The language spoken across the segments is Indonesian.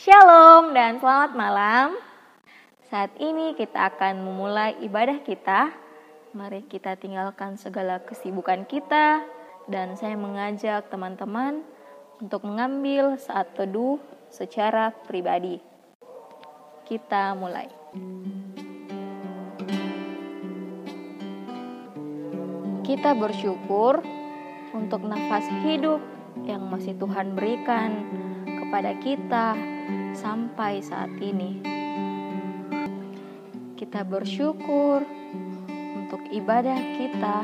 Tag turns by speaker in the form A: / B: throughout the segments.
A: Shalom dan selamat malam. Saat ini kita akan memulai ibadah kita. Mari kita tinggalkan segala kesibukan kita dan saya mengajak teman-teman untuk mengambil saat teduh secara pribadi. Kita mulai. Kita bersyukur untuk nafas hidup yang masih Tuhan berikan kepada kita sampai saat ini. Kita bersyukur untuk ibadah kita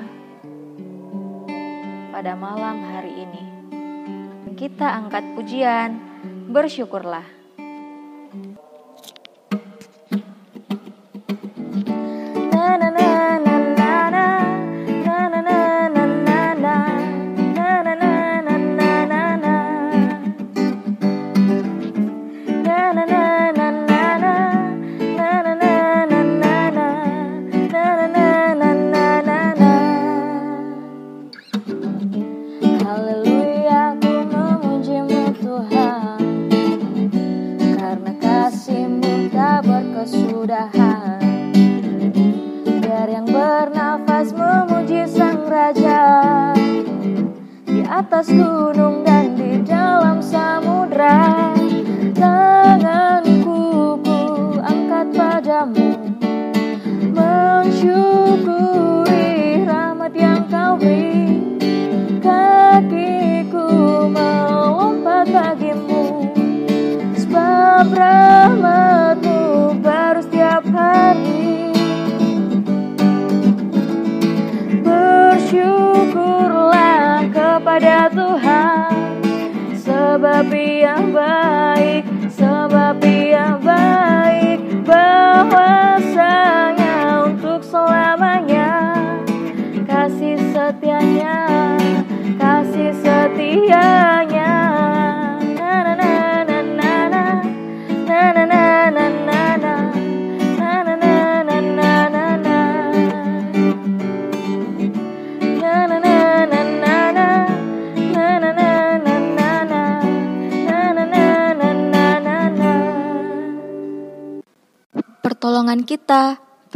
A: pada malam hari ini. Kita angkat pujian, bersyukurlah.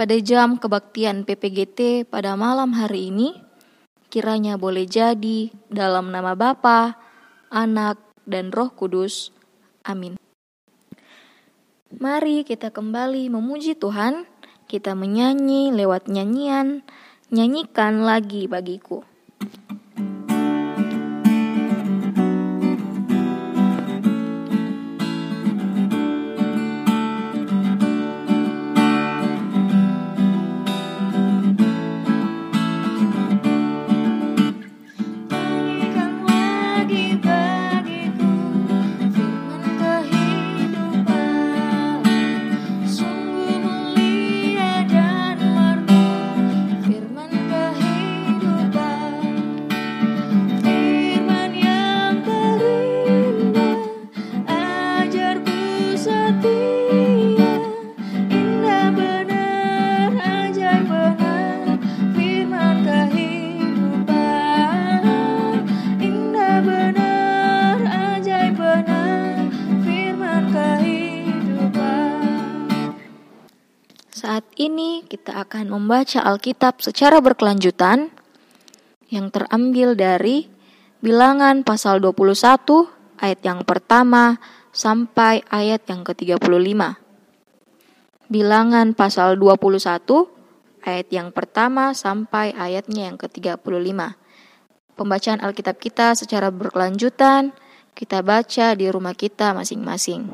A: Pada jam kebaktian PPGT pada malam hari ini kiranya boleh jadi dalam nama Bapa, Anak, dan Roh Kudus. Amin. Mari kita kembali memuji Tuhan. Kita menyanyi lewat nyanyian, nyanyikan lagi bagiku. Kita akan membaca Alkitab secara berkelanjutan yang terambil dari Bilangan pasal 21 ayat yang pertama sampai ayat yang ke-35. Bilangan pasal 21 ayat yang pertama sampai ayatnya yang ke-35. Pembacaan Alkitab kita secara berkelanjutan kita baca di rumah kita masing-masing.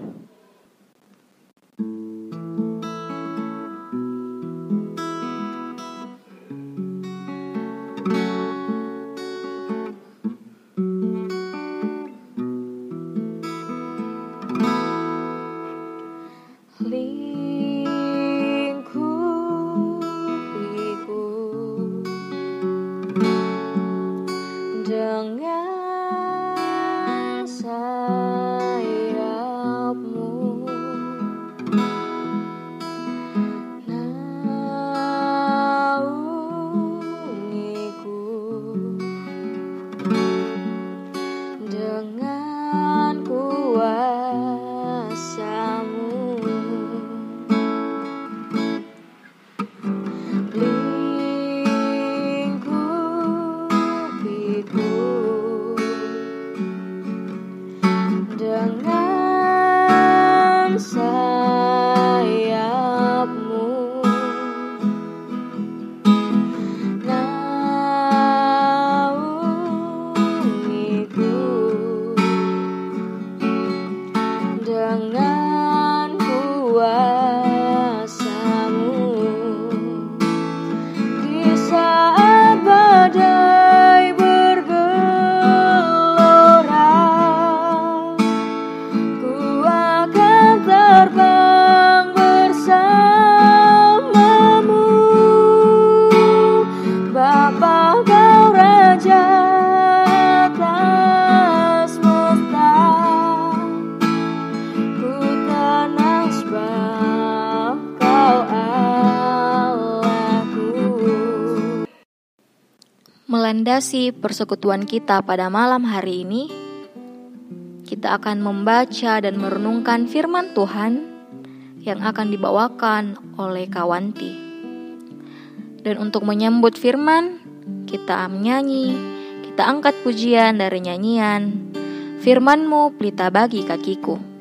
A: Persekutuan kita pada malam hari ini, kita akan membaca dan merenungkan firman Tuhan yang akan dibawakan oleh Kawanti. Dan untuk menyambut firman, kita menyanyi, kita angkat pujian dari nyanyian, Firmanmu pelita bagi kakiku.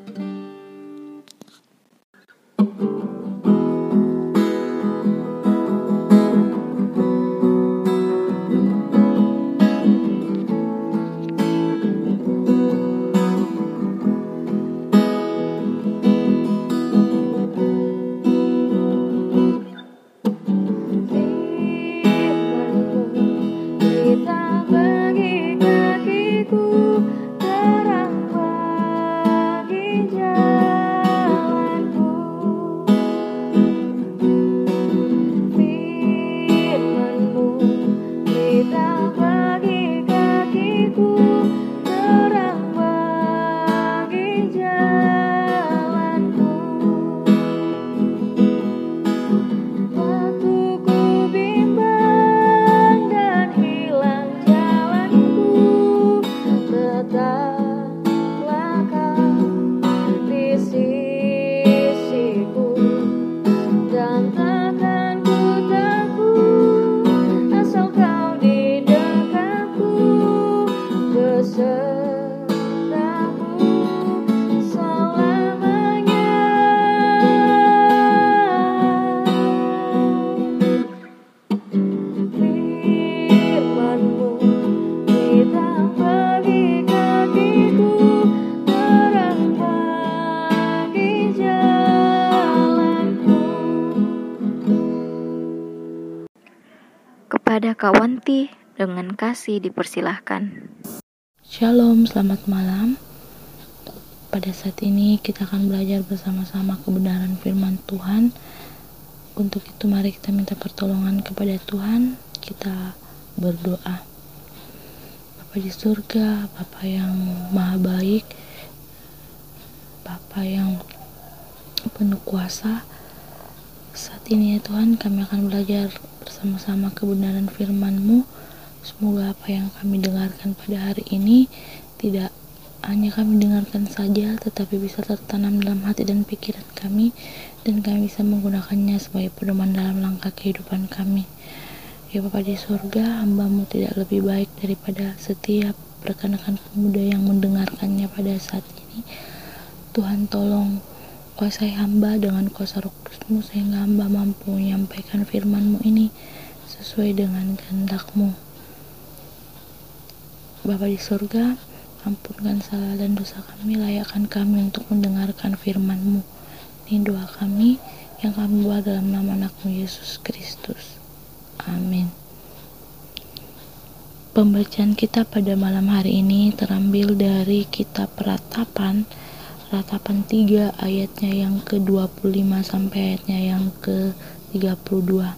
A: Kepada Kawanti dengan kasih dipersilahkan.
B: Shalom, selamat malam. Pada saat ini kita akan belajar bersama-sama kebenaran firman Tuhan. Untuk itu mari kita minta pertolongan kepada Tuhan. Kita berdoa. Bapa di surga, Bapa yang maha baik, Bapa yang penuh kuasa. Saat ini ya Tuhan kami akan belajar bersama-sama kebenaran firman-Mu. Semoga apa yang kami dengarkan pada hari ini tidak hanya kami dengarkan saja, tetapi bisa tertanam dalam hati dan pikiran kami, dan kami bisa menggunakannya sebagai pedoman dalam langkah kehidupan kami. Ya Bapa di surga, hambamu tidak lebih baik daripada setiap rekan-rekan pemuda yang mendengarkannya pada saat ini. Tuhan tolong kuasai hamba dengan kuasa roh kudusmu sehingga hamba mampu menyampaikan firmanmu ini sesuai dengan kehendakmu. Bapa di surga, ampunkan salah dan dosa kami, layakkan kami untuk mendengarkan firmanmu. Ini doa kami yang kami buat dalam nama anakmu Yesus Kristus. Amin. Pembacaan kita pada malam hari ini terambil dari kitab peratapan ratapan 3 ayatnya yang ke-25 sampai ayatnya yang ke-32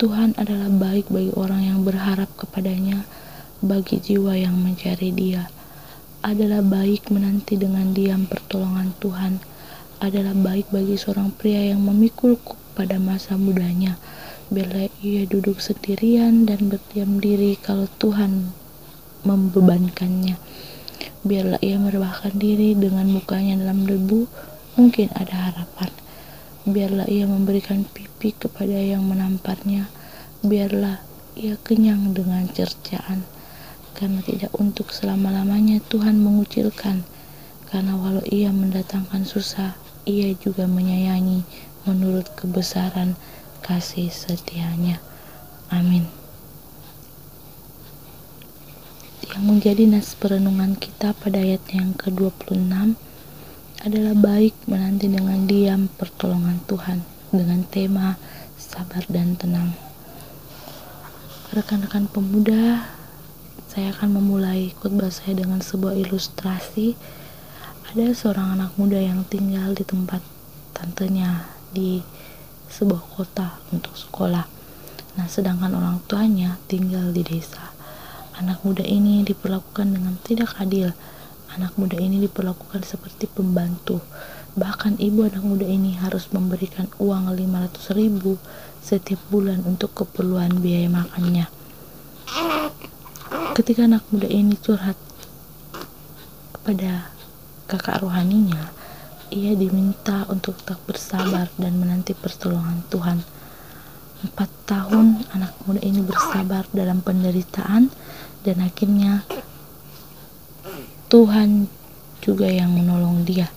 B: Tuhan adalah baik bagi orang yang berharap kepadanya bagi jiwa yang mencari dia. Adalah baik menanti dengan diam pertolongan Tuhan. Adalah baik bagi seorang pria yang memikul pada masa mudanya. Bila ia duduk sendirian dan berdiam diri kalau Tuhan membebankannya biarlah ia merebahkan diri dengan mukanya dalam debu, mungkin ada harapan. Biarlah ia memberikan pipi kepada yang menamparnya, biarlah ia kenyang dengan cercaan. Karena tidak untuk selama-lamanya Tuhan mengucilkan, karena walau ia mendatangkan susah, ia juga menyayangi menurut kebesaran kasih setianya. Amin. Yang menjadi nas perenungan kita pada ayat yang ke-26 adalah baik menanti dengan diam pertolongan Tuhan dengan tema sabar dan tenang. Rekan-rekan pemuda, saya akan memulai khotbah saya dengan sebuah ilustrasi. Ada seorang anak muda yang tinggal di tempat tantenya di sebuah kota untuk sekolah. Nah, sedangkan orang tuanya tinggal di desa. Anak muda ini diperlakukan dengan tidak adil. Anak muda ini diperlakukan seperti pembantu. Bahkan ibu anak muda ini harus memberikan uang 500 ribu setiap bulan untuk keperluan biaya makannya. Ketika anak muda ini curhat kepada kakak rohaninya, ia diminta untuk tetap bersabar dan menanti pertolongan Tuhan. Empat tahun anak muda ini bersabar dalam penderitaan dan akhirnya Tuhan juga yang menolong dia.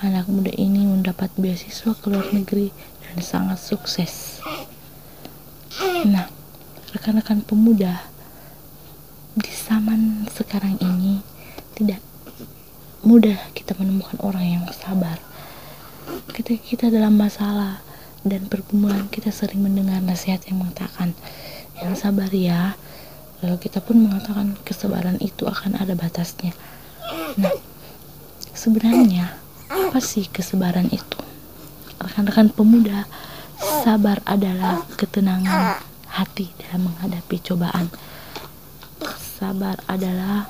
B: Anak muda ini mendapat beasiswa ke luar negeri dan sangat sukses. Nah, rekan-rekan pemuda di zaman sekarang ini tidak mudah kita menemukan orang yang sabar. Ketika kita dalam masalah dan pergumulan kita sering mendengar nasihat yang mengatakan yang sabar ya. Lalu kita pun mengatakan kesabaran itu akan ada batasnya. Nah, sebenarnya apa sih kesabaran itu? Rekan-rekan pemuda, sabar adalah ketenangan hati dalam menghadapi cobaan. Sabar adalah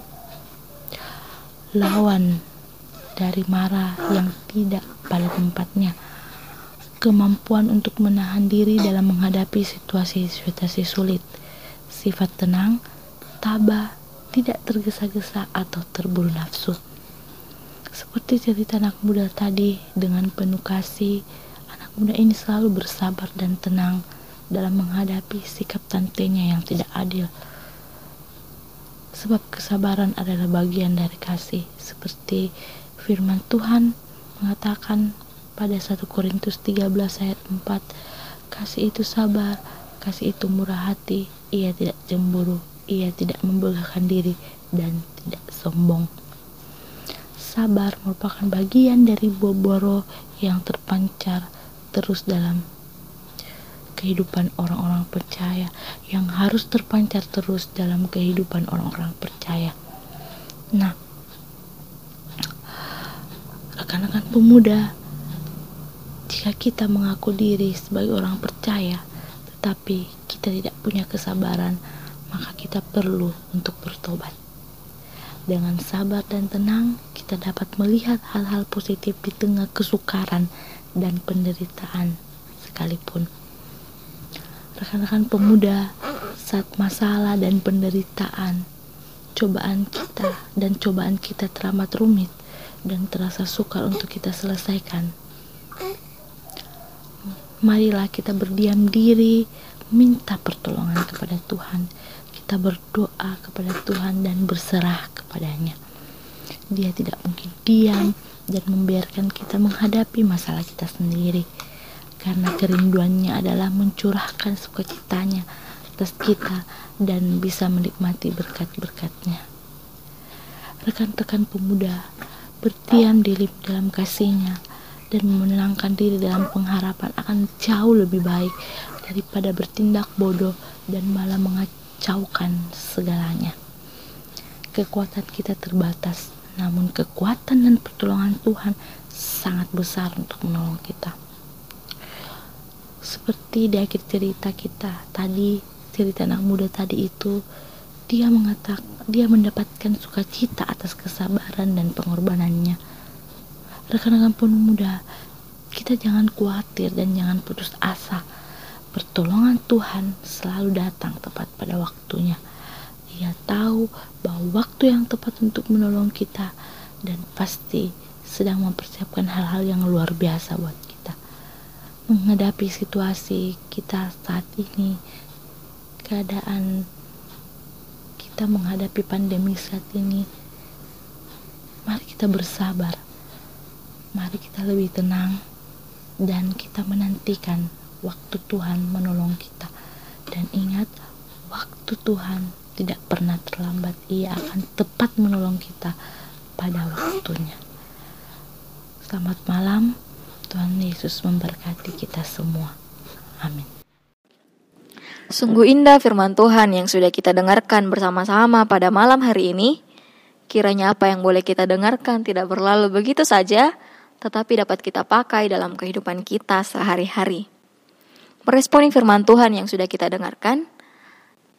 B: lawan dari marah yang tidak pada tempatnya. Kemampuan untuk menahan diri dalam menghadapi situasi-situasi sulit. Sifat tenang, tabah, tidak tergesa-gesa atau terburu nafsu. Seperti cerita anak muda tadi, dengan penuh kasih, anak muda ini selalu bersabar dan tenang dalam menghadapi sikap tantenya yang tidak adil sebab kesabaran adalah bagian dari kasih seperti firman Tuhan mengatakan pada 1 Korintus 13 ayat 4 kasih itu sabar kasih itu murah hati ia tidak cemburu ia tidak membanggakan diri dan tidak sombong sabar merupakan bagian dari buah yang terpancar terus dalam kehidupan orang-orang percaya yang harus terpancar terus dalam kehidupan orang-orang percaya. Nah, rekan-rekan pemuda, jika kita mengaku diri sebagai orang percaya, tetapi kita tidak punya kesabaran, maka kita perlu untuk bertobat. Dengan sabar dan tenang, kita dapat melihat hal-hal positif di tengah kesukaran dan penderitaan sekalipun rekan-rekan pemuda saat masalah dan penderitaan cobaan kita dan cobaan kita teramat rumit dan terasa sukar untuk kita selesaikan marilah kita berdiam diri minta pertolongan kepada Tuhan. Kita berdoa kepada Tuhan dan berserah kepadanya. Dia tidak mungkin diam dan membiarkan kita menghadapi masalah kita sendiri. Karena kerinduannya adalah mencurahkan sukacitanya atas kita dan bisa menikmati berkat-berkatnya. Rekan-rekan pemuda berdiam diri dalam kasihnya dan menenangkan diri dalam pengharapan akan jauh lebih baik daripada bertindak bodoh dan malah mengacaukan segalanya. Kekuatan kita terbatas, namun kekuatan dan pertolongan Tuhan sangat besar untuk menolong kita seperti di akhir cerita kita tadi cerita anak muda tadi itu dia mengatakan dia mendapatkan sukacita atas kesabaran dan pengorbanannya rekan-rekan pemuda kita jangan khawatir dan jangan putus asa. Pertolongan Tuhan selalu datang tepat pada waktunya. Ia tahu bahwa waktu yang tepat untuk menolong kita dan pasti sedang mempersiapkan hal-hal yang luar biasa buat menghadapi situasi kita saat ini keadaan kita menghadapi pandemi saat ini mari kita bersabar mari kita lebih tenang dan kita menantikan waktu Tuhan menolong kita dan ingat waktu Tuhan tidak pernah terlambat ia akan tepat menolong kita pada waktunya selamat malam Tuhan Yesus memberkati kita semua. Amin.
C: Sungguh indah firman Tuhan yang sudah kita dengarkan bersama-sama pada malam hari ini. Kiranya apa yang boleh kita dengarkan tidak berlalu begitu saja, tetapi dapat kita pakai dalam kehidupan kita sehari-hari. Meresponi firman Tuhan yang sudah kita dengarkan,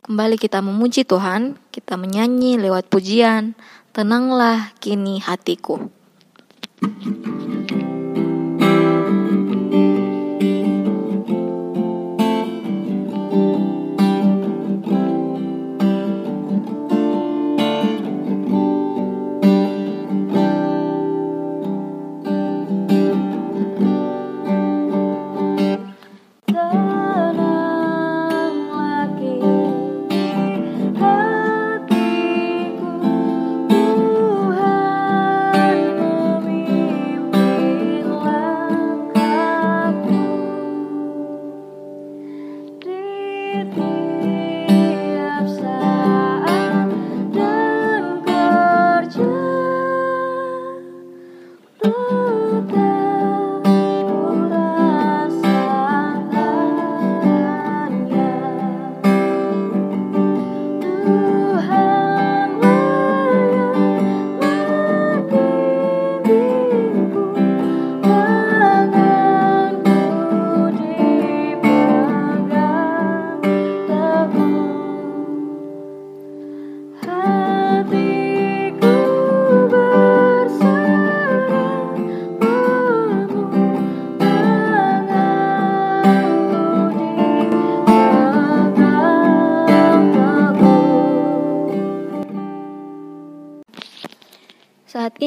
C: kembali kita memuji Tuhan, kita menyanyi lewat pujian, tenanglah kini hatiku. thank you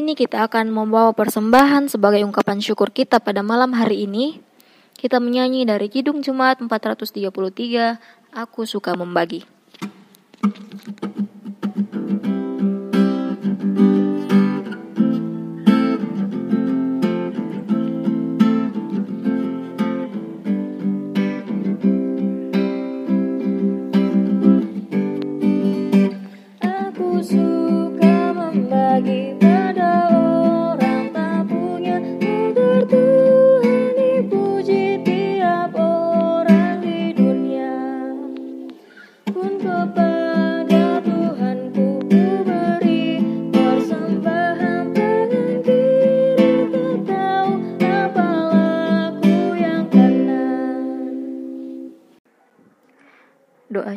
A: ini kita akan membawa persembahan sebagai ungkapan syukur kita pada malam hari ini. Kita menyanyi dari Kidung Jumat 433, Aku Suka Membagi.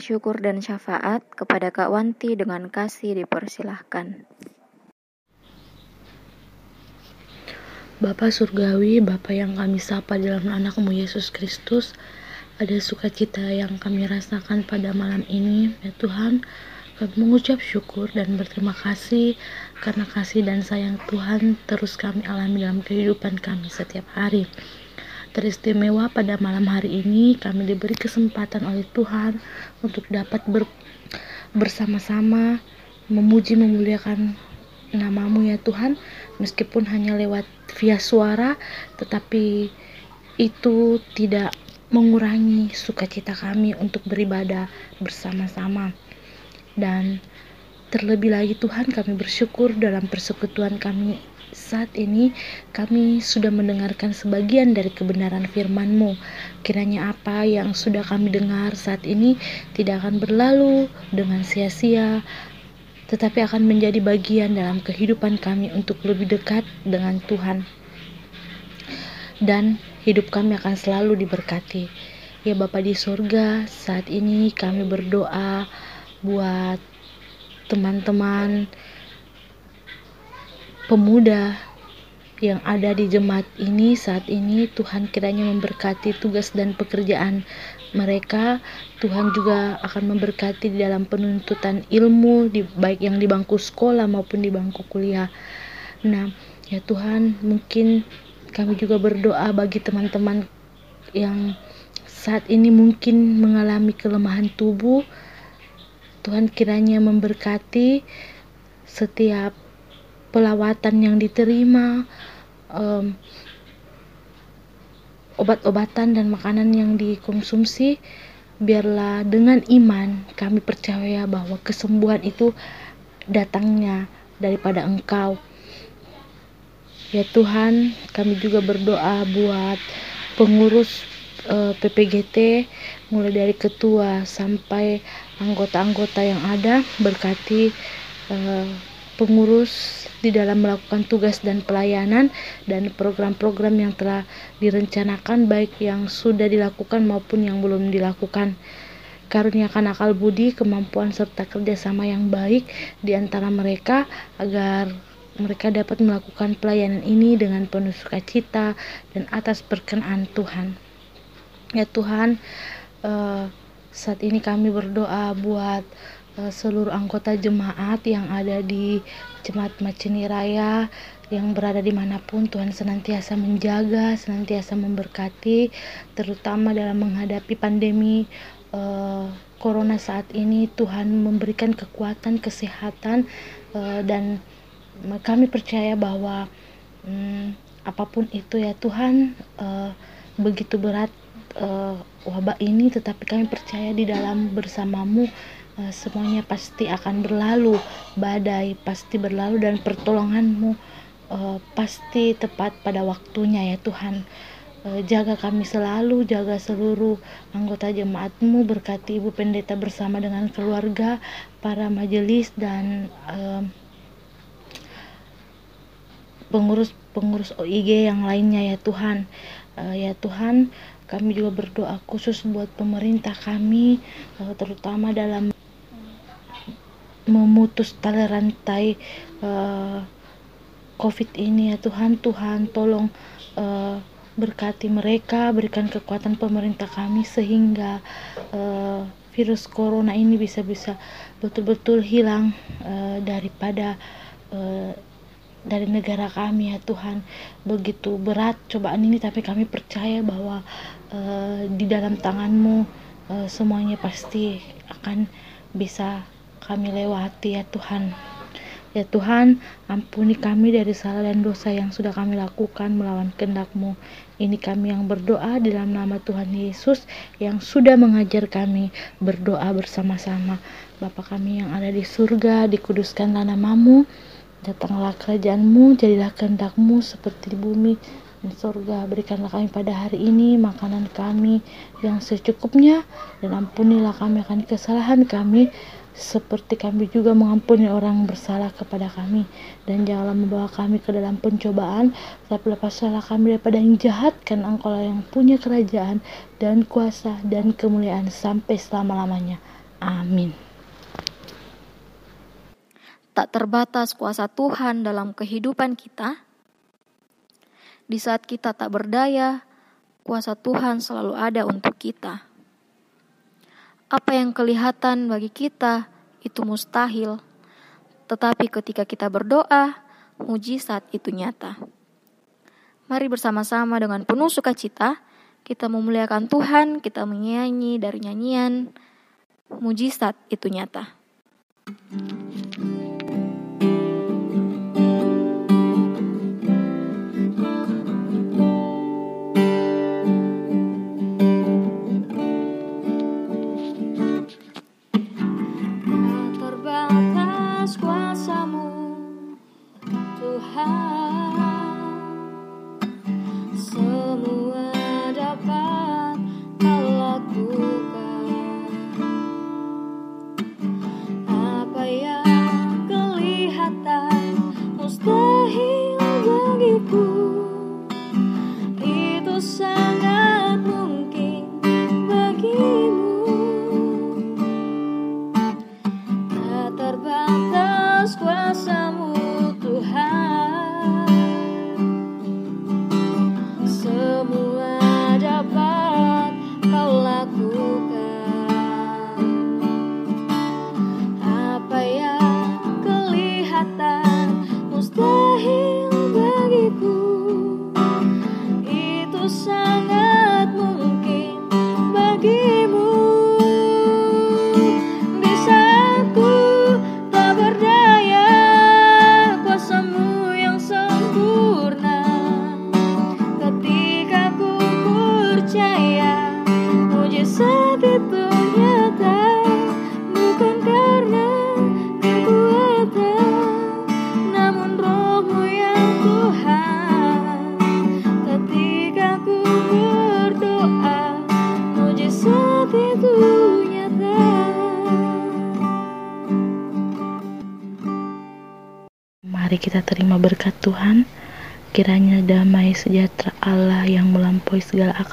A: Syukur dan syafaat kepada Kak Wanti dengan kasih dipersilahkan.
D: Bapa Surgawi, Bapa yang kami sapa dalam anakmu Yesus Kristus, ada sukacita yang kami rasakan pada malam ini, ya Tuhan, kami mengucap syukur dan berterima kasih karena kasih dan sayang Tuhan terus kami alami dalam kehidupan kami setiap hari teristimewa pada malam hari ini kami diberi kesempatan oleh Tuhan untuk dapat ber, bersama-sama memuji memuliakan namamu ya Tuhan. Meskipun hanya lewat via suara tetapi itu tidak mengurangi sukacita kami untuk beribadah bersama-sama. Dan terlebih lagi Tuhan kami bersyukur dalam persekutuan kami saat ini kami sudah mendengarkan sebagian dari kebenaran firman-Mu. Kiranya apa yang sudah kami dengar saat ini tidak akan berlalu dengan sia-sia, tetapi akan menjadi bagian dalam kehidupan kami untuk lebih dekat dengan Tuhan. Dan hidup kami akan selalu diberkati. Ya Bapa di surga, saat ini kami berdoa buat teman-teman pemuda yang ada di jemaat ini saat ini Tuhan kiranya memberkati tugas dan pekerjaan mereka. Tuhan juga akan memberkati di dalam penuntutan ilmu di, baik yang di bangku sekolah maupun di bangku kuliah. Nah ya Tuhan mungkin kami juga berdoa bagi teman-teman yang saat ini mungkin mengalami kelemahan tubuh. Tuhan kiranya memberkati setiap pelawatan yang diterima, um, obat-obatan dan makanan yang dikonsumsi, biarlah dengan iman kami percaya bahwa kesembuhan itu datangnya daripada Engkau. Ya Tuhan, kami juga berdoa buat pengurus uh, e, PPGT mulai dari ketua sampai anggota-anggota yang ada berkati uh, pengurus di dalam melakukan tugas dan pelayanan dan program-program yang telah direncanakan baik yang sudah dilakukan maupun yang belum dilakukan. Karuniakan akal budi, kemampuan serta kerjasama yang baik di antara mereka agar mereka dapat melakukan pelayanan ini dengan penuh sukacita dan atas perkenan Tuhan. Ya Tuhan, uh, saat ini kami berdoa buat seluruh anggota jemaat yang ada di Jemaat Maceni Raya yang berada di mana pun Tuhan senantiasa menjaga, senantiasa memberkati, terutama dalam menghadapi pandemi uh, Corona saat ini. Tuhan memberikan kekuatan, kesehatan uh, dan kami percaya bahwa um, apa pun itu ya Tuhan uh, begitu berat wabah ini, tetapi kami percaya di dalam bersamamu. Eh, semuanya pasti akan berlalu. Badai pasti berlalu dan pertolonganmu uh, pasti tepat pada waktunya ya Tuhan. Uh, jaga kami selalu jaga seluruh anggota jemaatmu berkati ibu pendeta bersama dengan keluarga para majelis dan uh, pengurus pengurus OIG yang lainnya ya Tuhan. Uh, ya Tuhan kami juga berdoa khusus buat pemerintah kami terutama dalam memutus tali rantai uh, COVID ini ya Tuhan. Tuhan tolong uh, berkati mereka berikan kekuatan pemerintah kami sehingga uh, virus corona ini bisa bisa betul-betul hilang uh, daripada uh, dari negara kami ya Tuhan. Begitu berat cobaan ini tapi kami percaya bahwa uh, di dalam tanganmu uh, semuanya pasti akan bisa kami lewati ya Tuhan Ya Tuhan, ampuni kami dari salah dan dosa yang sudah kami lakukan melawan kehendak-Mu. Ini kami yang berdoa dalam nama Tuhan Yesus yang sudah mengajar kami berdoa bersama-sama. Bapa kami yang ada di surga, dikuduskanlah namamu, datanglah kerajaanmu, jadilah kehendak-Mu seperti di bumi dan surga. Berikanlah kami pada hari ini makanan kami yang secukupnya dan ampunilah kami akan kesalahan kami seperti kami juga mengampuni orang bersalah kepada kami dan janganlah membawa kami ke dalam pencobaan. Tapi lepaslah kami daripada yang jahat kan engkau yang punya kerajaan dan kuasa dan kemuliaan sampai selama-lamanya. Amin.
A: Tak terbatas kuasa Tuhan dalam kehidupan kita. Di saat kita tak berdaya kuasa Tuhan selalu ada untuk kita apa yang kelihatan bagi kita itu mustahil, tetapi ketika kita berdoa, mujizat itu nyata. Mari bersama-sama dengan penuh sukacita kita memuliakan Tuhan, kita menyanyi dari nyanyian mujizat itu nyata.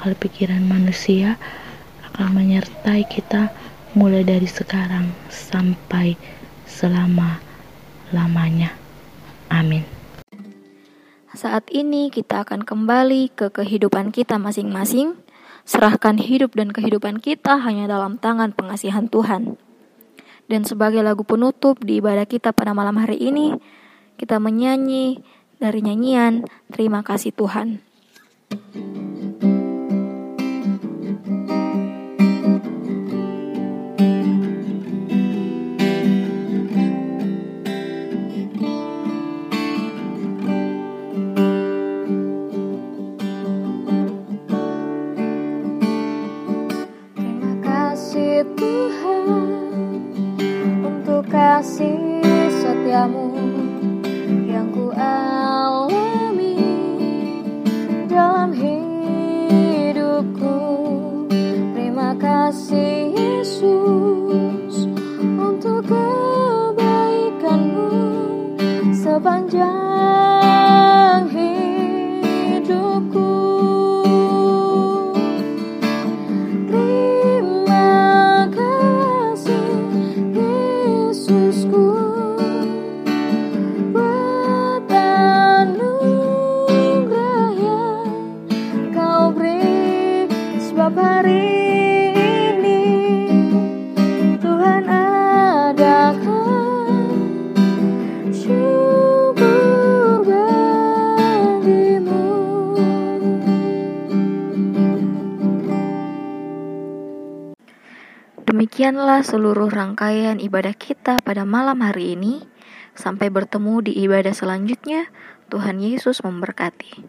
D: Akal pikiran manusia akan menyertai kita mulai dari sekarang sampai selama-lamanya. Amin.
A: Saat ini kita akan kembali ke kehidupan kita masing-masing. Serahkan hidup dan kehidupan kita hanya dalam tangan pengasihan Tuhan. Dan sebagai lagu penutup di ibadah kita pada malam hari ini, kita menyanyi dari nyanyian Terima Kasih Tuhan.
E: Terima untuk kasih setiamu yang
C: Demikianlah seluruh rangkaian ibadah kita pada malam hari ini. Sampai bertemu di ibadah selanjutnya. Tuhan Yesus memberkati.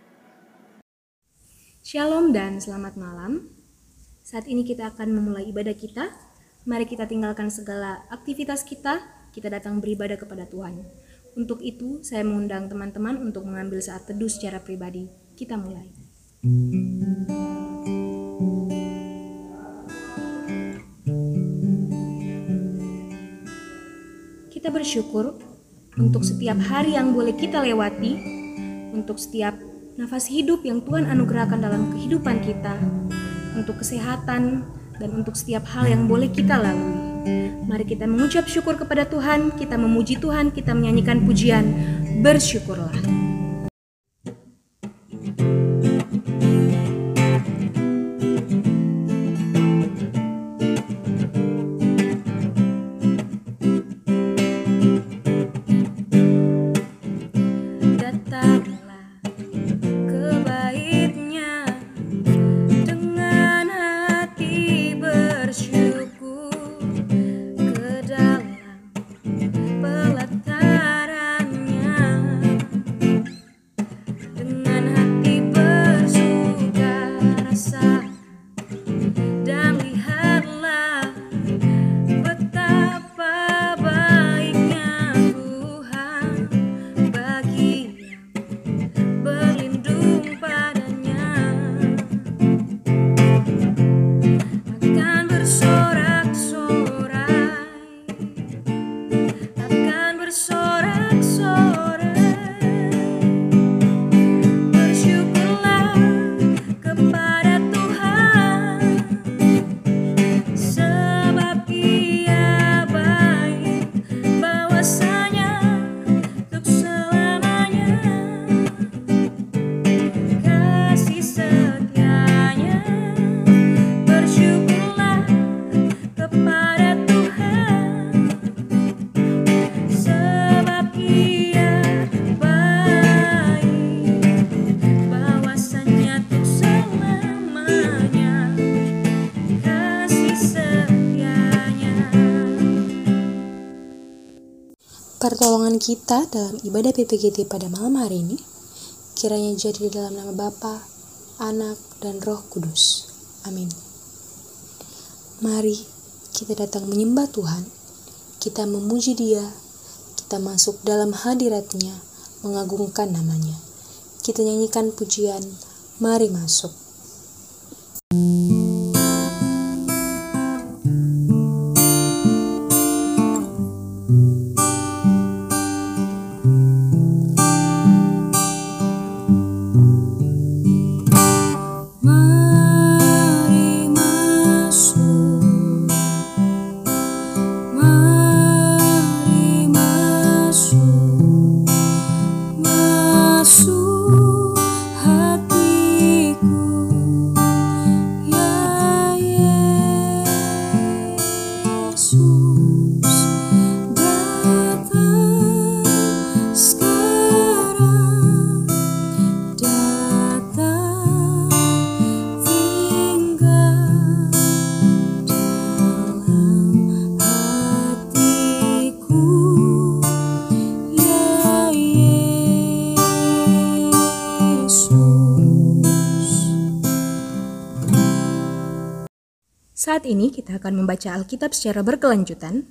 A: Shalom dan selamat malam. Saat ini kita akan memulai ibadah kita. Mari kita tinggalkan segala aktivitas kita, kita datang beribadah kepada Tuhan. Untuk itu, saya mengundang teman-teman untuk mengambil saat teduh secara pribadi. Kita mulai. Kita bersyukur untuk setiap hari yang boleh kita lewati, untuk setiap nafas hidup yang Tuhan anugerahkan dalam kehidupan kita, untuk kesehatan, dan untuk setiap hal yang boleh kita lalui. Mari kita mengucap syukur kepada Tuhan, kita memuji Tuhan, kita menyanyikan pujian, bersyukurlah.
F: Pertolongan kita dalam ibadah PPGT pada malam hari ini kiranya jadi dalam nama Bapa, Anak, dan Roh Kudus. Amin. Mari kita datang menyembah Tuhan, kita memuji Dia, kita masuk dalam hadiratnya, mengagungkan namanya. Kita nyanyikan pujian, mari masuk.
A: Saat ini kita akan membaca Alkitab secara berkelanjutan.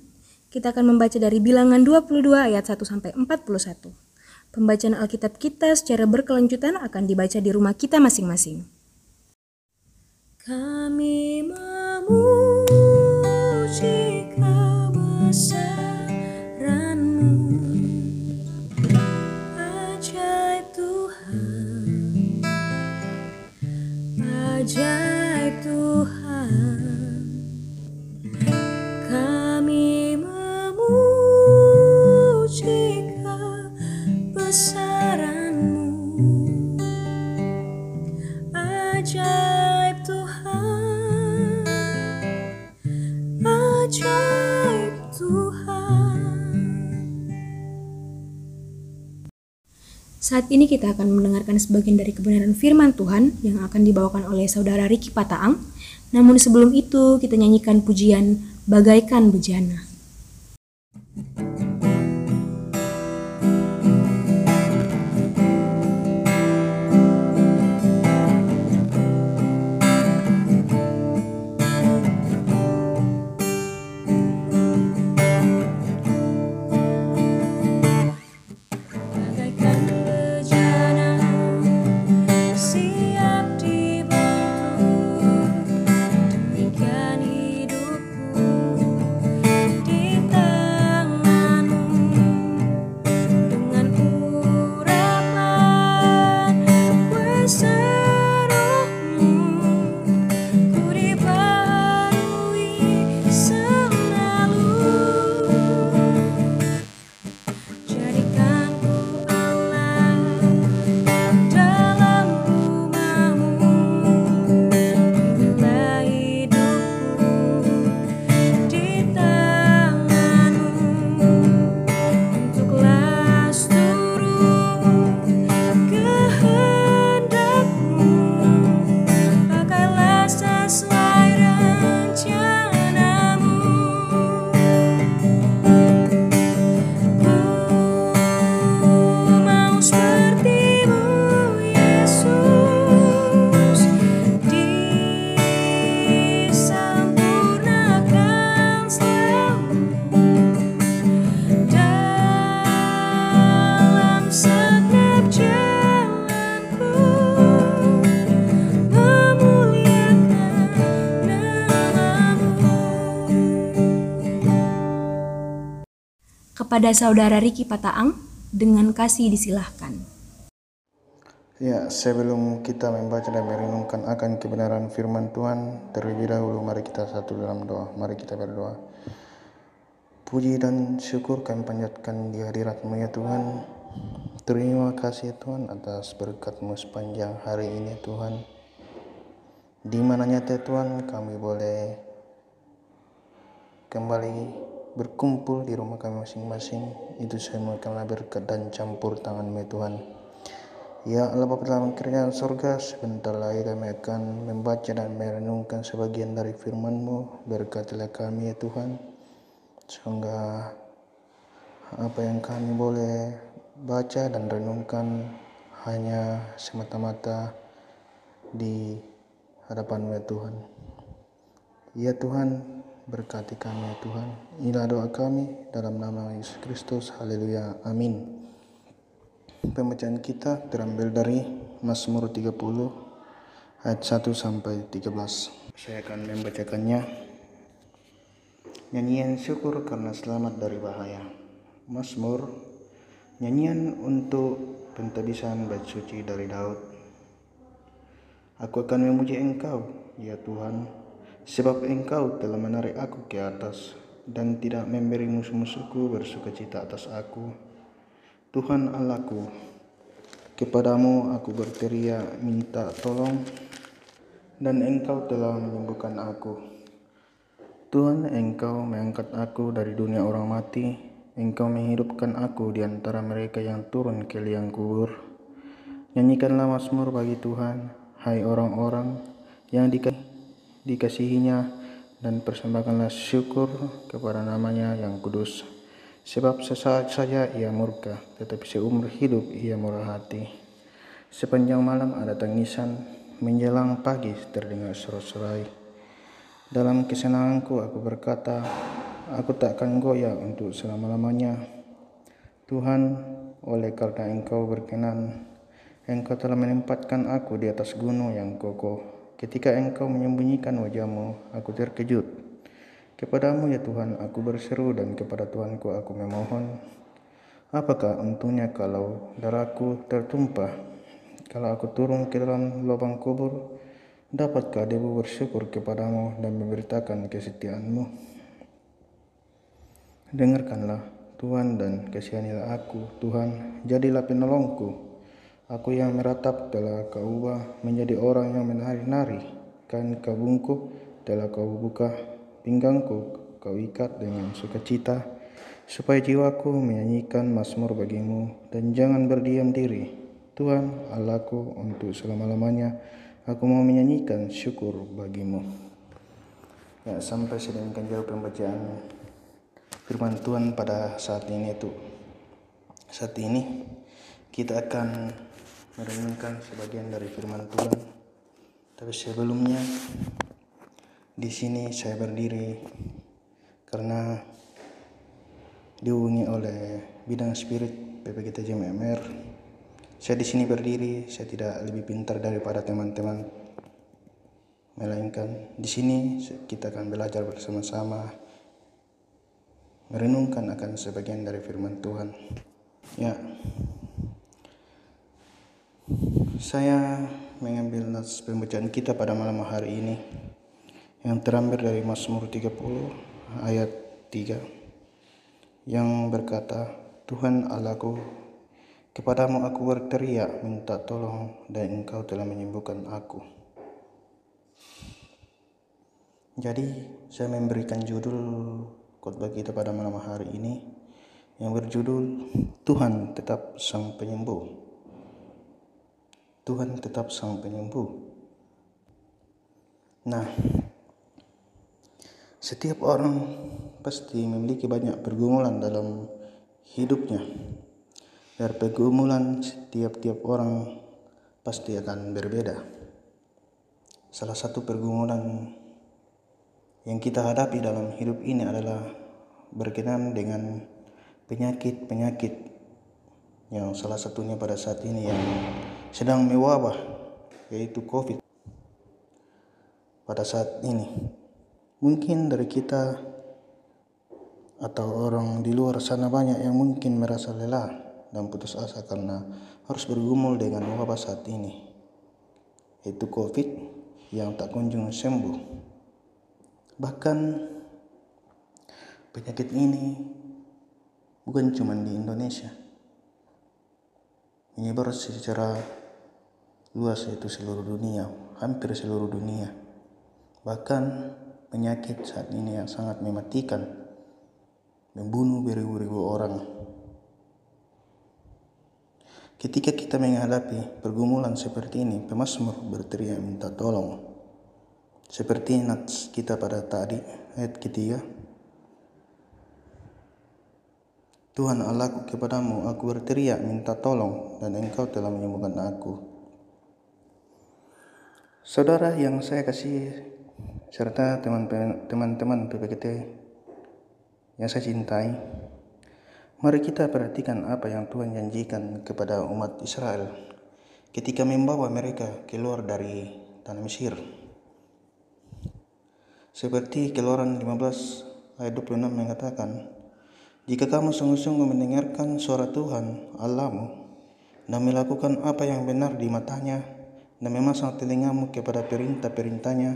A: Kita akan membaca dari bilangan 22 ayat 1 sampai 41. Pembacaan Alkitab kita secara berkelanjutan akan dibaca di rumah kita masing-masing. Kami memuji kebesaranmu Ajaib Tuhan Ajaib Saat ini kita akan mendengarkan sebagian dari kebenaran firman Tuhan yang akan dibawakan oleh saudara Riki Pataang. Namun sebelum itu kita nyanyikan pujian bagaikan bejana. Kepada saudara Riki Pataang dengan kasih disilahkan.
G: Ya, sebelum kita membaca dan merenungkan akan kebenaran firman Tuhan, terlebih dahulu mari kita satu dalam doa. Mari kita berdoa. Puji dan syukur kami panjatkan di hadiratmu ya Tuhan. Terima kasih Tuhan atas berkatmu sepanjang hari ini Tuhan. Di mananya ya Tuhan kami boleh kembali berkumpul di rumah kami masing-masing. Itu semuanya berkat dan campur tanganmu Tuhan. Ya Allah Bapa dalam kerajaan sorga sebentar lagi kami akan membaca dan merenungkan sebagian dari firman-Mu berkatilah kami ya Tuhan sehingga apa yang kami boleh baca dan renungkan hanya semata-mata di hadapan-Mu ya Tuhan ya Tuhan berkati kami ya Tuhan inilah doa kami dalam nama Yesus Kristus haleluya amin Pembacaan kita terambil dari Mazmur 30 ayat 1 sampai 13. Saya akan membacakannya. Nyanyian syukur karena selamat dari bahaya. Mazmur nyanyian untuk pentabisan bait suci dari Daud. Aku akan memuji Engkau, ya Tuhan, sebab Engkau telah menarik aku ke atas dan tidak memberi musuh-musuhku bersukacita atas aku. Tuhan Allahku, kepadamu aku berteriak minta tolong, dan Engkau telah menyembuhkan aku. Tuhan, Engkau mengangkat aku dari dunia orang mati, Engkau menghidupkan aku di antara mereka yang turun ke liang kubur. Nyanyikanlah Mazmur bagi Tuhan, hai orang-orang yang dika- dikasihinya, dan persembahkanlah syukur kepada namanya yang kudus. Sebab sesaat saja ia murka, tetapi seumur hidup ia murah hati. Sepanjang malam ada tangisan, menjelang pagi terdengar sorak-sorai. Dalam kesenanganku aku berkata, aku takkan goyah untuk selama-lamanya. Tuhan, oleh karena Engkau berkenan, Engkau telah menempatkan aku di atas gunung yang kokoh. Ketika Engkau menyembunyikan wajahmu, aku terkejut. Kepadamu ya Tuhan aku berseru dan kepada Tuhanku aku memohon. Apakah untungnya kalau darahku tertumpah? Kalau aku turun ke dalam lubang kubur, dapatkah debu bersyukur kepadamu dan memberitakan kesetiaanmu? Dengarkanlah Tuhan dan kasihanilah aku, Tuhan, jadilah penolongku. Aku yang meratap telah kau ubah menjadi orang yang menari-nari, kan kau bungkuk telah kau buka pinggangku kau ikat dengan sukacita, supaya jiwaku menyanyikan mazmur bagimu dan jangan berdiam diri. Tuhan Allahku untuk selama-lamanya aku mau menyanyikan syukur bagimu. Ya, sampai sedemikian jauh pembacaan firman Tuhan pada saat ini itu. Saat ini kita akan merenungkan sebagian dari firman Tuhan. Tapi sebelumnya di sini saya berdiri karena dihubungi oleh bidang spirit PPGT JMMR. Saya di sini berdiri, saya tidak lebih pintar daripada teman-teman melainkan di sini kita akan belajar bersama-sama merenungkan akan sebagian dari firman Tuhan. Ya, saya mengambil nas pembacaan kita pada malam hari ini yang terambil dari Mazmur 30 ayat 3 yang berkata, Tuhan Allahku, kepadamu aku berteriak minta tolong dan engkau telah menyembuhkan aku. Jadi saya memberikan judul khotbah kita pada malam hari ini yang berjudul Tuhan tetap sang penyembuh. Tuhan tetap sang penyembuh. Nah, setiap orang pasti memiliki banyak pergumulan dalam hidupnya. Dan pergumulan setiap-tiap orang pasti akan berbeda. Salah satu pergumulan yang kita hadapi dalam hidup ini adalah berkenan dengan penyakit-penyakit yang salah satunya pada saat ini yang sedang mewabah yaitu COVID pada saat ini mungkin dari kita atau orang di luar sana banyak yang mungkin merasa lelah dan putus asa karena harus bergumul dengan wabah saat ini yaitu COVID yang tak kunjung sembuh Bahkan penyakit ini bukan cuma di Indonesia. Menyebar secara luas yaitu seluruh dunia, hampir seluruh dunia. Bahkan penyakit saat ini yang sangat mematikan, membunuh beribu-ribu orang. Ketika kita menghadapi pergumulan seperti ini, pemazmur berteriak minta tolong. Seperti nats kita pada tadi, ayat ketiga. Tuhan Allahku kepadamu, aku berteriak minta tolong dan engkau telah menyembuhkan aku. Saudara yang saya kasih serta teman-teman PPKT yang saya cintai, mari kita perhatikan apa yang Tuhan janjikan kepada umat Israel ketika membawa mereka keluar dari tanah Mesir. Seperti Keluaran 15 ayat 26 mengatakan, Jika kamu sungguh-sungguh mendengarkan suara Tuhan Allahmu dan melakukan apa yang benar di matanya dan memasang telingamu kepada perintah-perintahnya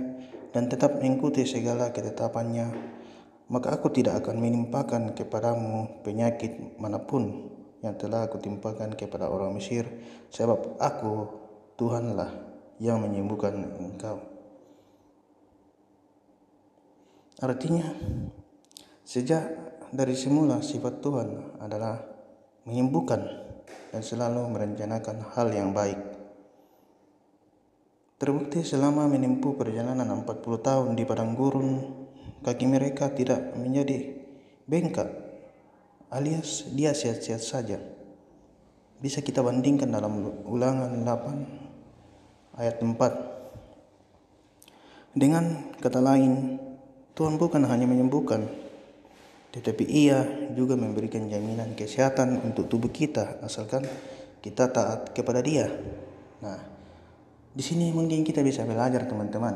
G: dan tetap mengikuti segala ketetapannya, maka aku tidak akan menimpakan kepadamu penyakit mana pun yang telah aku timpakan kepada orang Mesir, sebab aku Tuhanlah yang menyembuhkan engkau. Artinya, sejak dari semula sifat Tuhan adalah menyembuhkan dan selalu merencanakan hal yang baik. Terbukti selama menempuh perjalanan 40 tahun di padang gurun, kaki mereka tidak menjadi bengkak, alias dia sehat-sehat saja. Bisa kita bandingkan dalam ulangan 8 ayat 4. Dengan kata lain, Tuhan bukan hanya menyembuhkan, tetapi Ia juga memberikan jaminan kesehatan untuk tubuh kita, asalkan kita taat kepada Dia. Nah, di sini mungkin kita bisa belajar teman-teman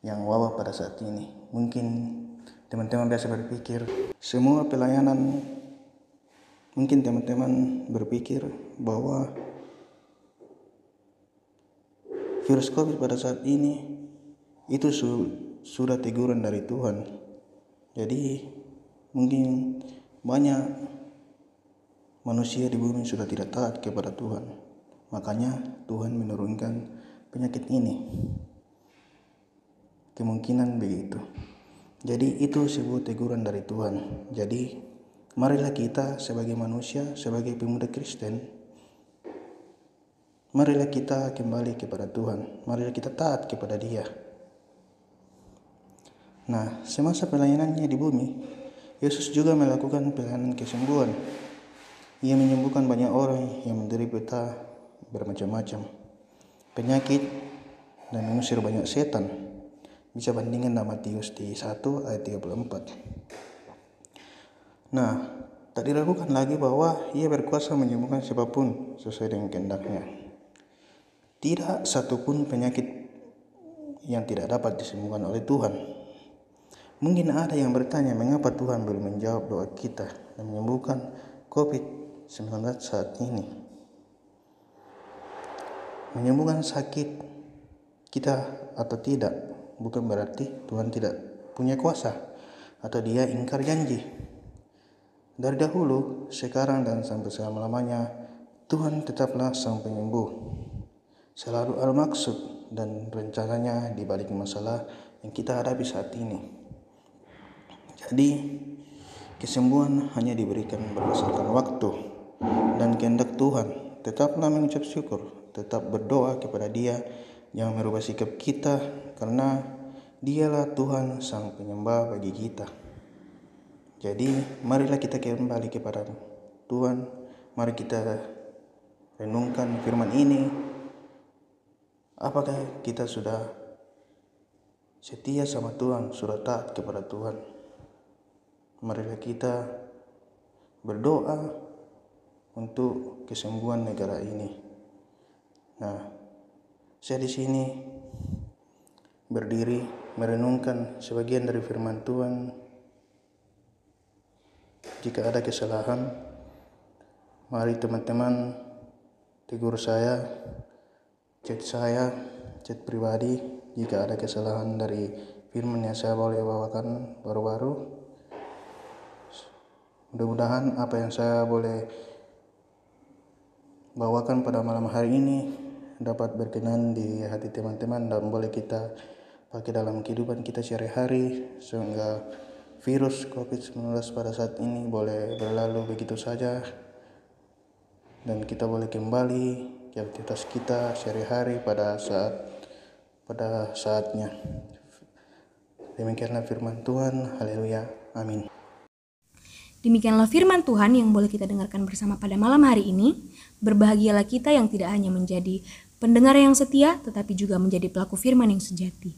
G: yang wabah pada saat ini. Mungkin teman-teman biasa berpikir semua pelayanan mungkin teman-teman berpikir bahwa virus COVID pada saat ini itu su sudah teguran dari Tuhan. Jadi mungkin banyak manusia di bumi sudah tidak taat kepada Tuhan. Makanya Tuhan menurunkan penyakit ini. Kemungkinan begitu. Jadi itu sebuah teguran dari Tuhan. Jadi marilah kita sebagai manusia, sebagai pemuda Kristen, marilah kita kembali kepada Tuhan. Marilah kita taat kepada Dia. Nah, semasa pelayanannya di bumi, Yesus juga melakukan pelayanan kesembuhan. Ia menyembuhkan banyak orang yang menderita bermacam-macam penyakit dan mengusir banyak setan. Bisa bandingkan nama Matius di 1 ayat 34. Nah, tak diragukan lagi bahwa ia berkuasa menyembuhkan siapa pun sesuai dengan kehendaknya. Tidak satupun penyakit yang tidak dapat disembuhkan oleh Tuhan. Mungkin ada yang bertanya mengapa Tuhan belum menjawab doa kita dan menyembuhkan COVID-19 saat ini menyembuhkan sakit kita atau tidak bukan berarti Tuhan tidak punya kuasa atau dia ingkar janji. Dari dahulu, sekarang dan sampai selama-lamanya, Tuhan tetaplah sang penyembuh. Selalu ada maksud dan rencananya di balik masalah yang kita hadapi saat ini. Jadi, kesembuhan hanya diberikan berdasarkan waktu dan kehendak Tuhan. Tetaplah mengucap syukur tetap berdoa kepada Dia, yang merubah sikap kita karena Dialah Tuhan sang penyembah bagi kita. Jadi, marilah kita kembali kepada Tuhan. Mari kita renungkan firman ini. Apakah kita sudah setia sama Tuhan, sudah taat kepada Tuhan? Marilah kita berdoa untuk kesembuhan negara ini. Nah, saya di sini berdiri merenungkan sebagian dari firman Tuhan. Jika ada kesalahan, mari teman-teman tegur saya, chat saya, chat pribadi jika ada kesalahan dari firman yang saya boleh bawakan baru-baru. Mudah-mudahan apa yang saya boleh bawakan pada malam hari ini dapat berkenan di hati teman-teman dan boleh kita pakai dalam kehidupan kita sehari-hari sehingga virus COVID-19 pada saat ini boleh berlalu begitu saja dan kita boleh kembali ke aktivitas kita sehari-hari pada saat pada saatnya. Demikianlah firman Tuhan. Haleluya. Amin.
A: Demikianlah firman Tuhan yang boleh kita dengarkan bersama pada malam hari ini. Berbahagialah kita yang tidak hanya menjadi pendengar yang setia, tetapi juga menjadi pelaku firman yang sejati.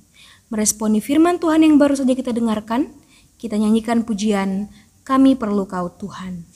A: Meresponi firman Tuhan yang baru saja kita dengarkan, kita nyanyikan pujian Kami Perlu Kau Tuhan.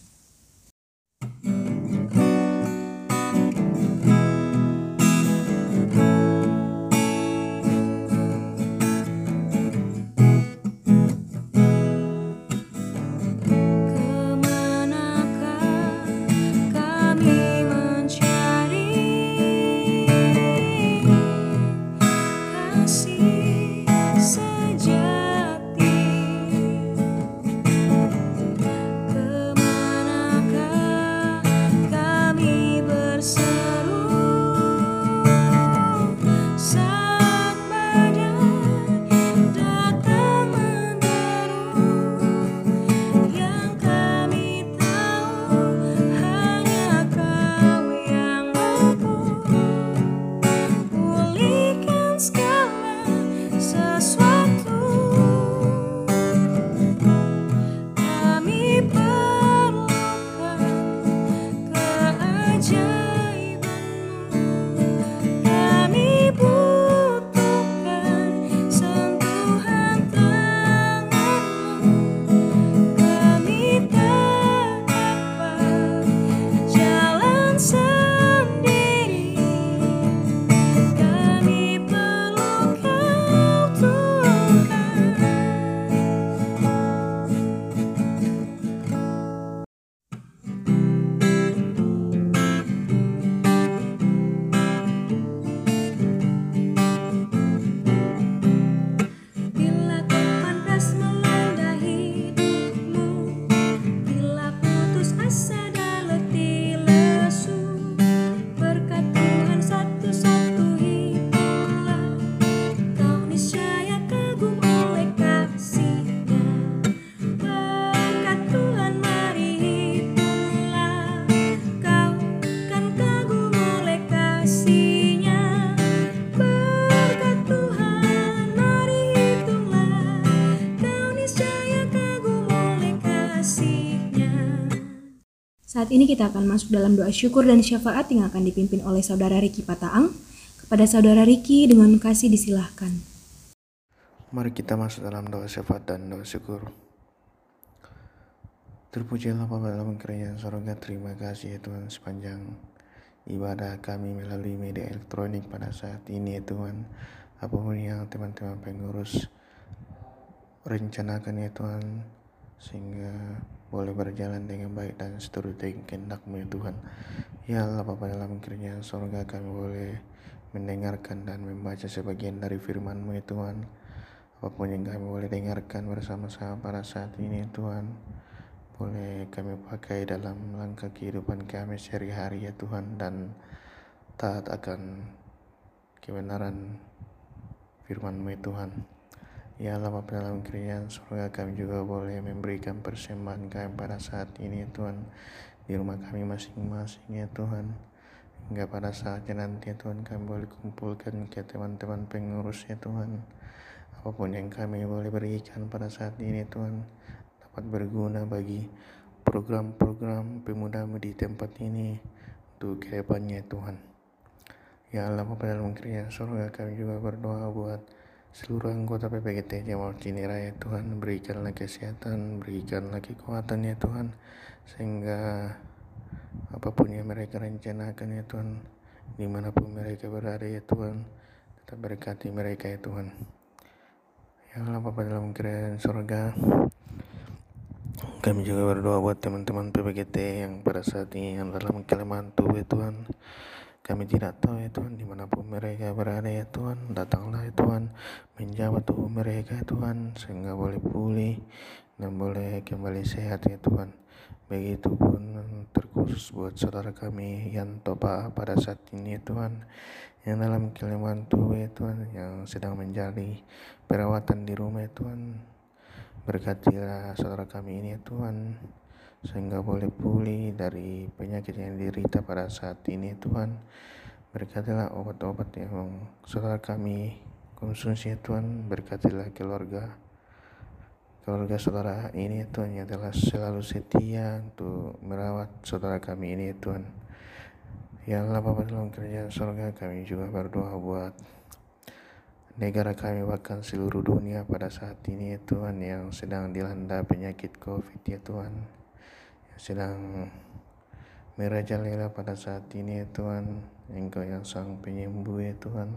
A: Saat ini kita akan masuk dalam doa syukur dan syafaat yang akan dipimpin oleh Saudara Riki Pataang. Kepada Saudara Riki dengan kasih disilahkan.
G: Mari kita masuk dalam doa syafaat dan doa syukur. Terpujilah Bapa dalam kerajaan sorga. Terima kasih ya Tuhan sepanjang ibadah kami melalui media elektronik pada saat ini ya Tuhan. Apa pun yang teman-teman pengurus rencanakan ya Tuhan sehingga boleh berjalan dengan baik dan seturut dengan kehendakmu ya Tuhan. Ya Allah Bapa dalam kerajaan sorga kami boleh mendengarkan dan membaca sebagian dari firman-Mu ya Tuhan. Apa pun yang kami boleh dengarkan bersama-sama pada saat ini ya Tuhan boleh kami pakai dalam langkah kehidupan kami sehari-hari ya Tuhan dan taat akan kebenaran firman-Mu ya Tuhan. Ya Allah Bapa dalam kerajaan surga kami juga boleh memberikan persembahan kami pada saat ini ya Tuhan. Di rumah kami masing-masing ya Tuhan. Hingga pada saatnya nanti ya Tuhan kami boleh kumpulkan ke teman-teman pengurus ya Tuhan. Apa pun yang kami boleh berikan pada saat ini ya Tuhan dapat berguna bagi program-program pemudamu di tempat ini untuk ke depannya Tuhan. Ya Allah Bapa dalam kerajaan surga kami juga berdoa buat seluruh anggota PPGT Jamal Cini Raya Tuhan berikanlah kesehatan, berikanlah kekuatan ya Tuhan sehingga apa pun yang mereka rencanakan ya Tuhan di mana pun mereka berada ya Tuhan tetap berkati mereka ya Tuhan. Ya Allah Bapa dalam kerajaan surga kami juga berdoa buat teman-teman PPGT yang pada saat ini yang dalam kelemahan tubuh ya Tuhan. Kami tidak tahu ya Tuhan di mana pun mereka berada ya Tuhan. Datanglah ya Tuhan menjawab tubuh mereka ya Tuhan sehingga boleh pulih dan boleh kembali sehat ya Tuhan. Begitu pun terkhusus buat saudara kami yang topa pada saat ini ya Tuhan yang dalam kelemahan tubuh ya Tuhan yang sedang menjadi perawatan di rumah ya Tuhan Berkatilah saudara kami ini ya Tuhan sehingga boleh pulih dari penyakit yang diderita pada saat ini Tuhan. Berkatilah obat-obat yang saudara kami konsumsi ya Tuhan. Berkatilah keluarga keluarga saudara ini ya Tuhan yang telah selalu setia untuk merawat saudara kami ini ya Tuhan. Ya Allah Bapak dalam kerajaan surga kami juga berdoa buat negara kami bahkan seluruh dunia pada saat ini Tuhan yang sedang dilanda penyakit COVID ya Tuhan sedang merajalela pada saat ini ya Tuhan. Engkau yang sang penyembuh ya Tuhan.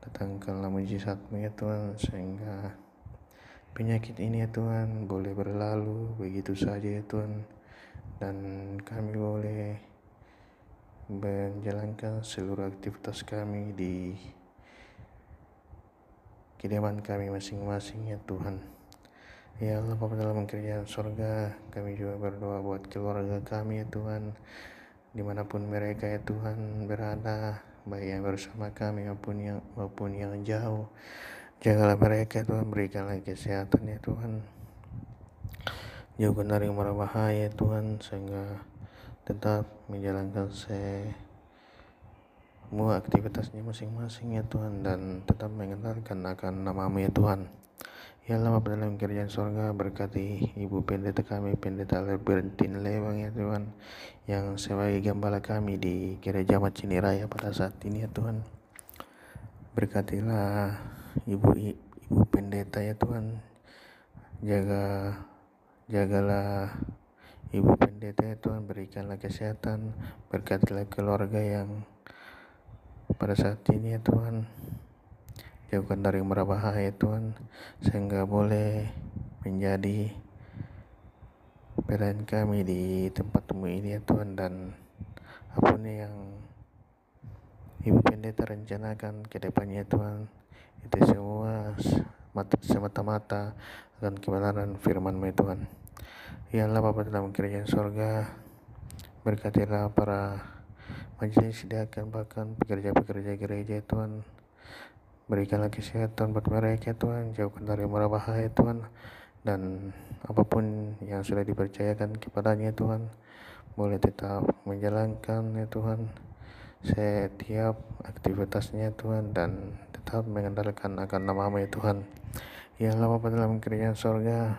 G: Datangkanlah mujizatmu ya Tuhan sehingga penyakit ini ya Tuhan boleh berlalu begitu saja ya Tuhan. Dan kami boleh menjalankan seluruh aktivitas kami di kediaman kami masing-masing ya Tuhan. Ya Allah Bapa dalam kerjaan surga kami juga berdoa buat keluarga kami ya Tuhan. Di mana pun mereka ya Tuhan berada baik yang bersama kami maupun yang maupun yang jauh. Jagalah mereka ya Tuhan berikanlah kesehatan ya Tuhan. Jauhkan dari mara bahaya ya Tuhan sehingga tetap menjalankan se semua aktivitasnya masing-masing ya Tuhan dan tetap mengenalkan akan namamu ya Tuhan Ya Allah Bapa dalam kerjaan surga berkati Ibu Pendeta kami Pendeta Albertin Lewang ya Tuhan yang sebagai gembala kami di Gereja Macini Raya pada saat ini ya Tuhan. Berkatilah Ibu Ibu Pendeta ya Tuhan. Jaga jagalah Ibu Pendeta ya Tuhan. Berikanlah kesehatan berkatilah keluarga yang pada saat ini ya Tuhan jauhkan dari mara bahaya Tuhan sehingga boleh menjadi pilihan kami di tempat temu ini ya Tuhan dan apa pun yang Ibu Pendeta rencanakan ke depannya Tuhan itu semua semata-mata akan kebenaran firman ya Tuhan. Ya Allah Bapa dalam kerajaan sorga berkatilah para majelis sediakan bahkan pekerja-pekerja gereja Tuhan berikanlah kesehatan buat mereka Tuhan. Jauhkan dari mara bahaya Tuhan. Dan apa pun yang sudah dipercayakan kepadanya Tuhan boleh tetap menjalankan ya Tuhan setiap aktivitasnya Tuhan dan tetap mengandalkan akan namamu ya Tuhan. Ya Bapa dalam kerajaan sorga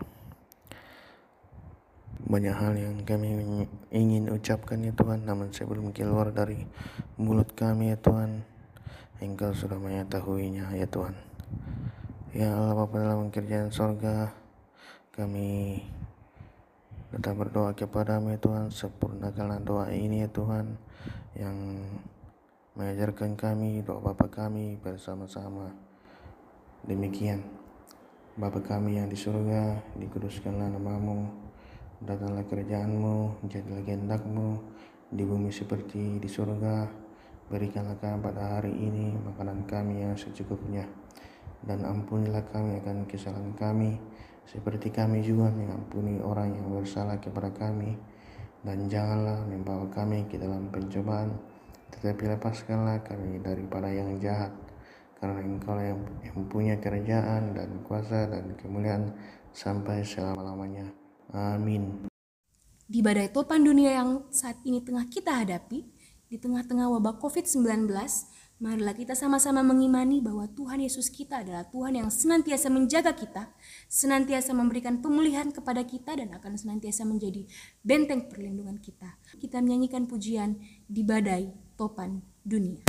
G: Banyak hal yang kami ingin ucapkan ya Tuhan, namun sebelum keluar dari mulut kami ya Tuhan, Engkau sudah mengetahuinya ya Tuhan. Ya Allah Bapa dalam kerjaan sorga, kami tetap berdoa kepadamu ya Tuhan, sempurnakanlah doa ini ya Tuhan, yang mengajarkan kami doa Bapa kami bersama-sama. Demikian, Bapa kami yang di surga, dikuduskanlah namamu, Datanglah kerjaanmu, jadilah kehendakmu di bumi seperti di surga. Berikanlah kami pada hari ini makanan kami yang secukupnya. Dan ampunilah kami akan kesalahan kami, seperti kami juga mengampuni orang yang bersalah kepada kami. Dan janganlah membawa kami ke dalam pencobaan, tetapi lepaskanlah kami daripada yang jahat. Karena engkau yang mempunyai kerajaan dan kuasa dan kemuliaan sampai selama-lamanya. Amin.
A: Di badai topan dunia yang saat ini tengah kita hadapi, di tengah-tengah wabah COVID-19, marilah kita sama-sama mengimani bahwa Tuhan Yesus kita adalah Tuhan yang senantiasa menjaga kita, senantiasa memberikan pemulihan kepada kita dan akan senantiasa menjadi benteng perlindungan kita. Kita menyanyikan pujian di badai topan dunia.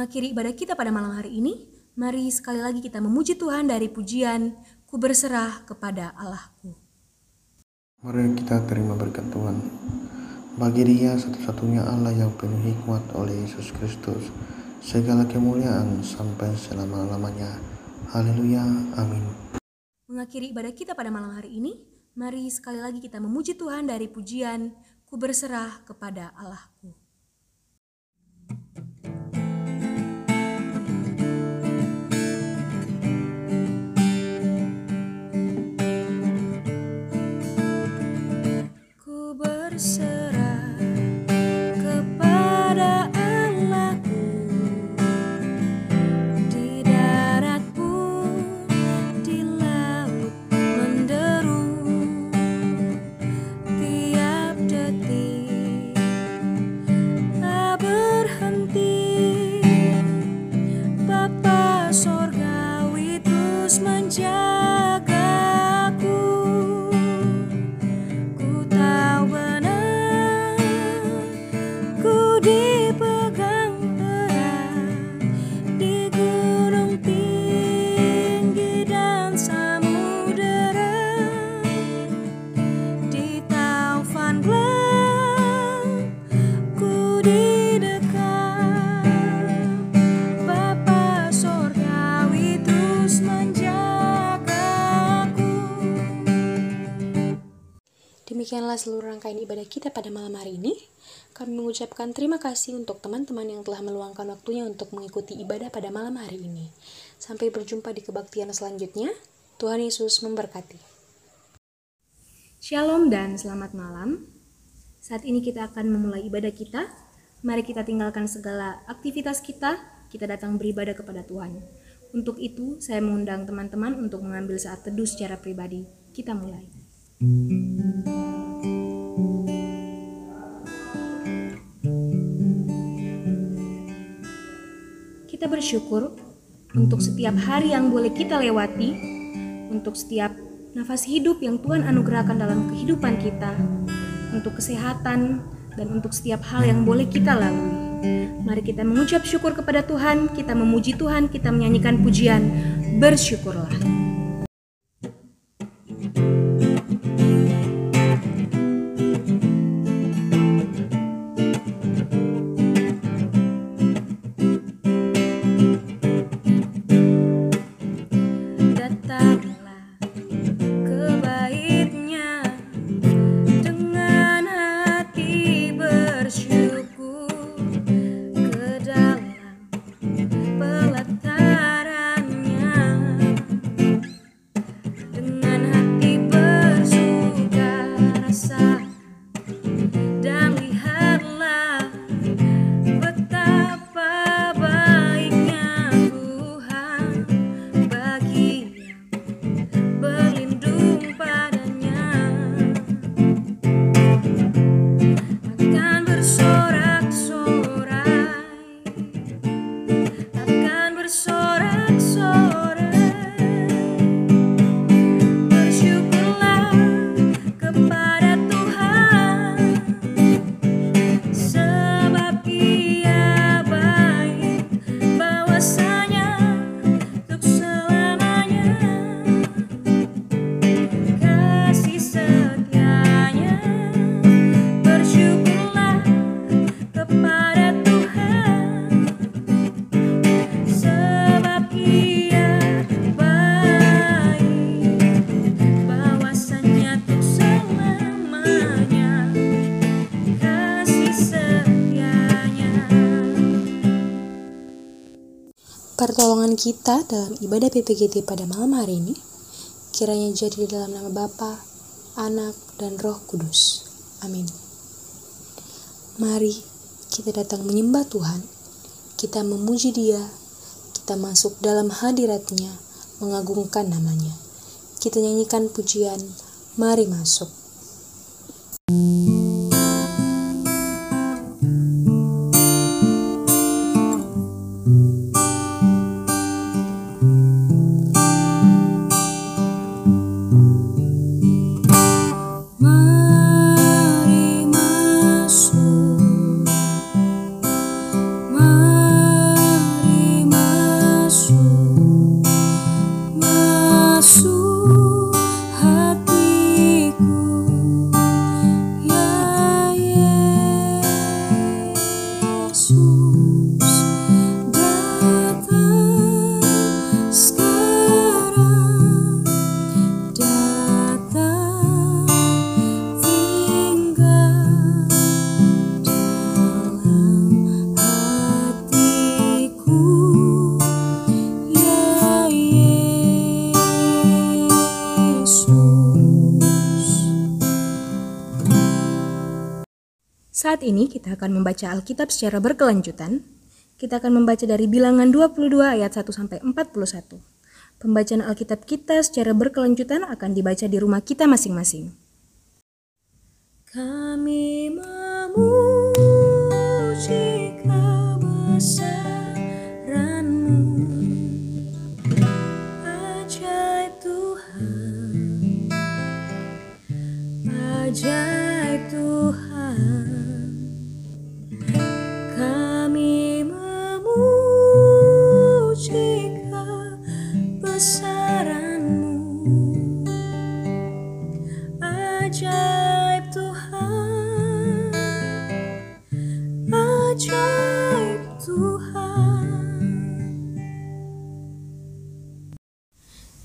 A: Mengakhiri ibadah kita pada malam hari ini, mari sekali lagi kita memuji Tuhan dari pujian Ku berserah kepada Allahku.
G: Mari kita terima berkat Tuhan. Bagi dia satu-satunya Allah yang penuh hikmat oleh Yesus Kristus, segala kemuliaan sampai selama-lamanya. Haleluya, amin.
A: Mengakhiri ibadah kita pada malam hari ini, mari sekali lagi kita memuji Tuhan dari pujian Ku berserah kepada Allahku. será.
F: Demikianlah seluruh rangkaian ibadah kita pada malam hari ini. Kami mengucapkan terima kasih untuk teman-teman yang telah meluangkan waktunya untuk mengikuti ibadah pada malam hari ini. Sampai berjumpa di kebaktian selanjutnya. Tuhan Yesus memberkati.
A: Shalom dan selamat malam. Saat ini kita akan memulai ibadah kita. Mari kita tinggalkan segala aktivitas kita, kita datang beribadah kepada Tuhan. Untuk itu, saya mengundang teman-teman untuk mengambil saat teduh secara pribadi. Kita mulai. Kita bersyukur untuk setiap hari yang boleh kita lewati, untuk setiap nafas hidup yang Tuhan anugerahkan dalam kehidupan kita, untuk kesehatan, dan untuk setiap hal yang boleh kita lalui. Mari kita mengucap syukur kepada Tuhan, kita memuji Tuhan, kita menyanyikan pujian, bersyukurlah.
F: Pertolongan kita dalam ibadah PPGT pada malam hari ini kiranya jadi dalam nama Bapa, Anak, dan Roh Kudus. Amin. Mari kita datang menyembah Tuhan, kita memuji Dia, kita masuk dalam hadiratnya, mengagungkan namanya. Kita nyanyikan pujian, mari masuk.
A: Saat ini kita akan membaca Alkitab secara berkelanjutan. Kita akan membaca dari bilangan 22 ayat 1 sampai 41. Pembacaan Alkitab kita secara berkelanjutan akan dibaca di rumah kita masing-masing. Kami memuji kebesaran-Mu. Ajaib Tuhan. Ajaib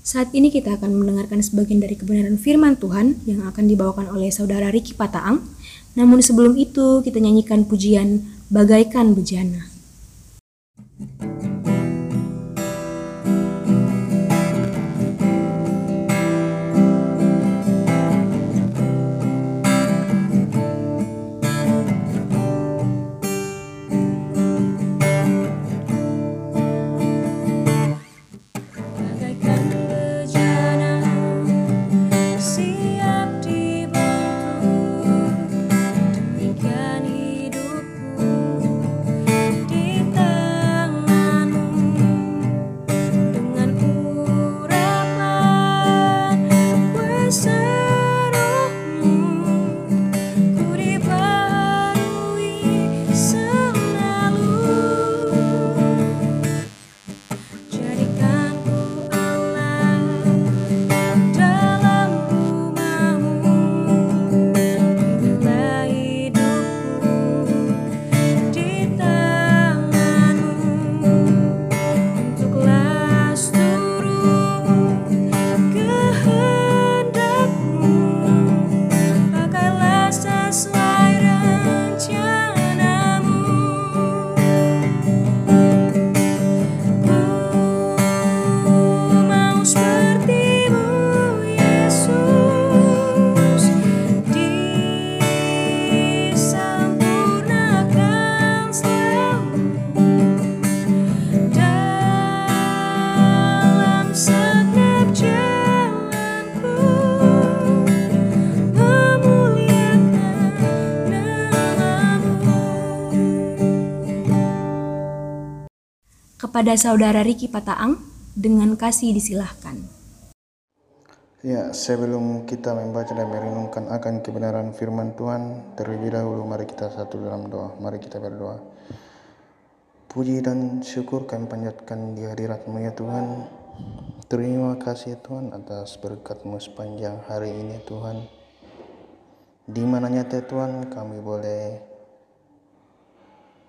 A: Saat ini kita akan mendengarkan sebagian dari kebenaran firman Tuhan yang akan dibawakan oleh saudara Riki Pataang. Namun sebelum itu kita nyanyikan pujian Bagaikan Bejana. Kepada saudara Riki Pataang dengan kasih disilahkan.
G: Ya, sebelum kita membaca dan merenungkan akan kebenaran firman Tuhan, terlebih dahulu mari kita satu dalam doa. Mari kita berdoa. Puji dan syukur kami panjatkan di hadiratmu ya Tuhan. Terima kasih Tuhan atas berkatmu sepanjang hari ini Tuhan. Di mananya Tuhan kami boleh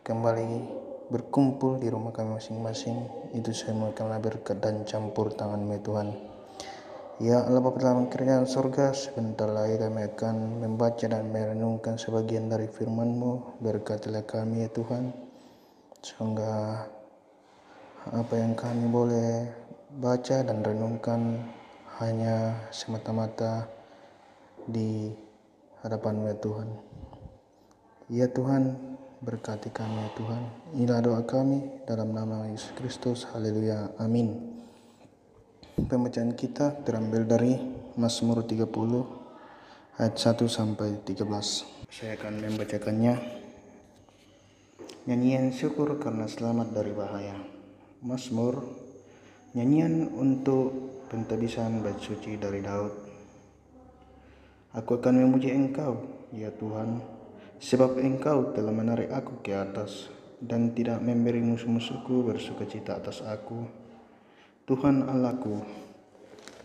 G: kembali berkumpul di rumah kami masing-masing. Itu semua karena berkat dan campur tangan-Mu Tuhan. Ya Allah Bapa dalam kerajaan surga, sebentar lagi kami akan membaca dan merenungkan sebagian dari firman-Mu. Berkatilah kami ya Tuhan, sehingga apa yang kami boleh baca dan renungkan hanya semata-mata di hadapan ya Tuhan. Ya Tuhan, berkati kami ya Tuhan. Inilah doa kami dalam nama Yesus Kristus. Haleluya. Amin. Pembacaan kita terambil dari Mazmur 30 ayat 1 sampai 13. Saya akan membacakannya. Nyanyian syukur karena selamat dari bahaya. Mazmur nyanyian untuk pentabisan bait suci dari Daud. Aku akan memuji Engkau, ya Tuhan, sebab Engkau telah menarik aku ke atas dan tidak memberi musuh-musuhku bersukacita atas aku. Tuhan Allahku,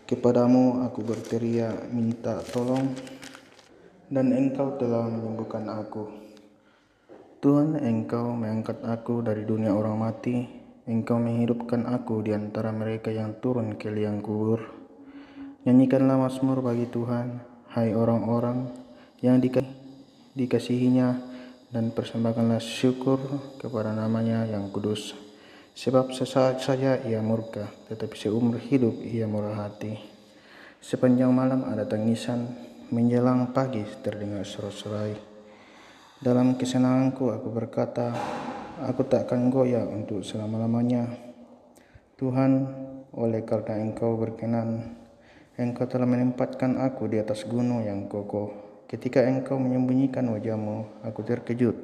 G: kepadamu aku berteriak minta tolong dan engkau telah menyembuhkan aku. Tuhan engkau mengangkat aku dari dunia orang mati, engkau menghidupkan aku di antara mereka yang turun ke liang kubur. Nyanyikanlah Mazmur bagi Tuhan, hai orang-orang yang dikasihinya dan persembahkanlah syukur kepada namanya yang kudus. Sebab sesaat saja ia murka, tetapi seumur hidup ia murah hati. Sepanjang malam ada tangisan, menjelang pagi terdengar seru-serai. Dalam kesenanganku aku berkata, aku tak akan goyah untuk selama-lamanya. Tuhan, oleh karena engkau berkenan, engkau telah menempatkan aku di atas gunung yang kokoh. Ketika engkau menyembunyikan wajahmu, aku terkejut.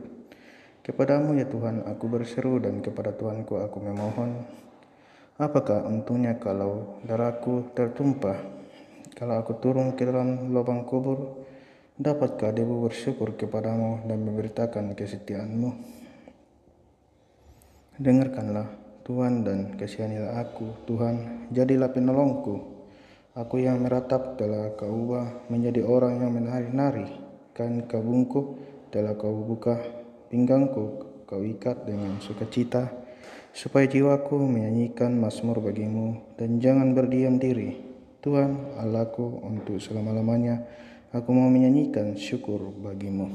G: Kepadamu ya Tuhan aku berseru dan kepada Tuhanku aku memohon. Apakah untungnya kalau darahku tertumpah? Kalau aku turun ke dalam lubang kubur, dapatkah debu bersyukur kepadamu dan memberitakan kesetiaanmu? Dengarkanlah Tuhan dan kasihanilah aku, Tuhan, jadilah penolongku. Aku yang meratap telah kau ubah menjadi orang yang menari-nari, kan kabungku telah kau buka pinggangku kau ikat dengan sukacita, supaya jiwaku menyanyikan mazmur bagimu, dan jangan berdiam diri. Tuhan Allahku untuk selama-lamanya, aku mau menyanyikan syukur bagimu.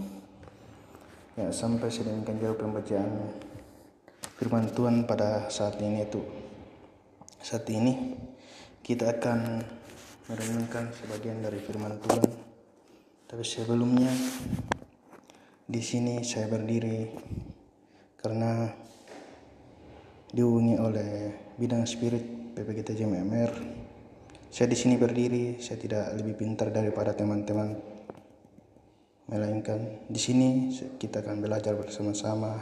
G: Ya, sampai sedemikian jauh pembacaan firman Tuhan pada saat ini itu. Saat ini kita akan merenungkan sebagian dari firman Tuhan. Tapi sebelumnya di sini saya berdiri karena dihubungi oleh bidang spirit PPGT JMMR. Saya di sini berdiri, saya tidak lebih pintar daripada teman-teman. Melainkan di sini kita akan belajar bersama-sama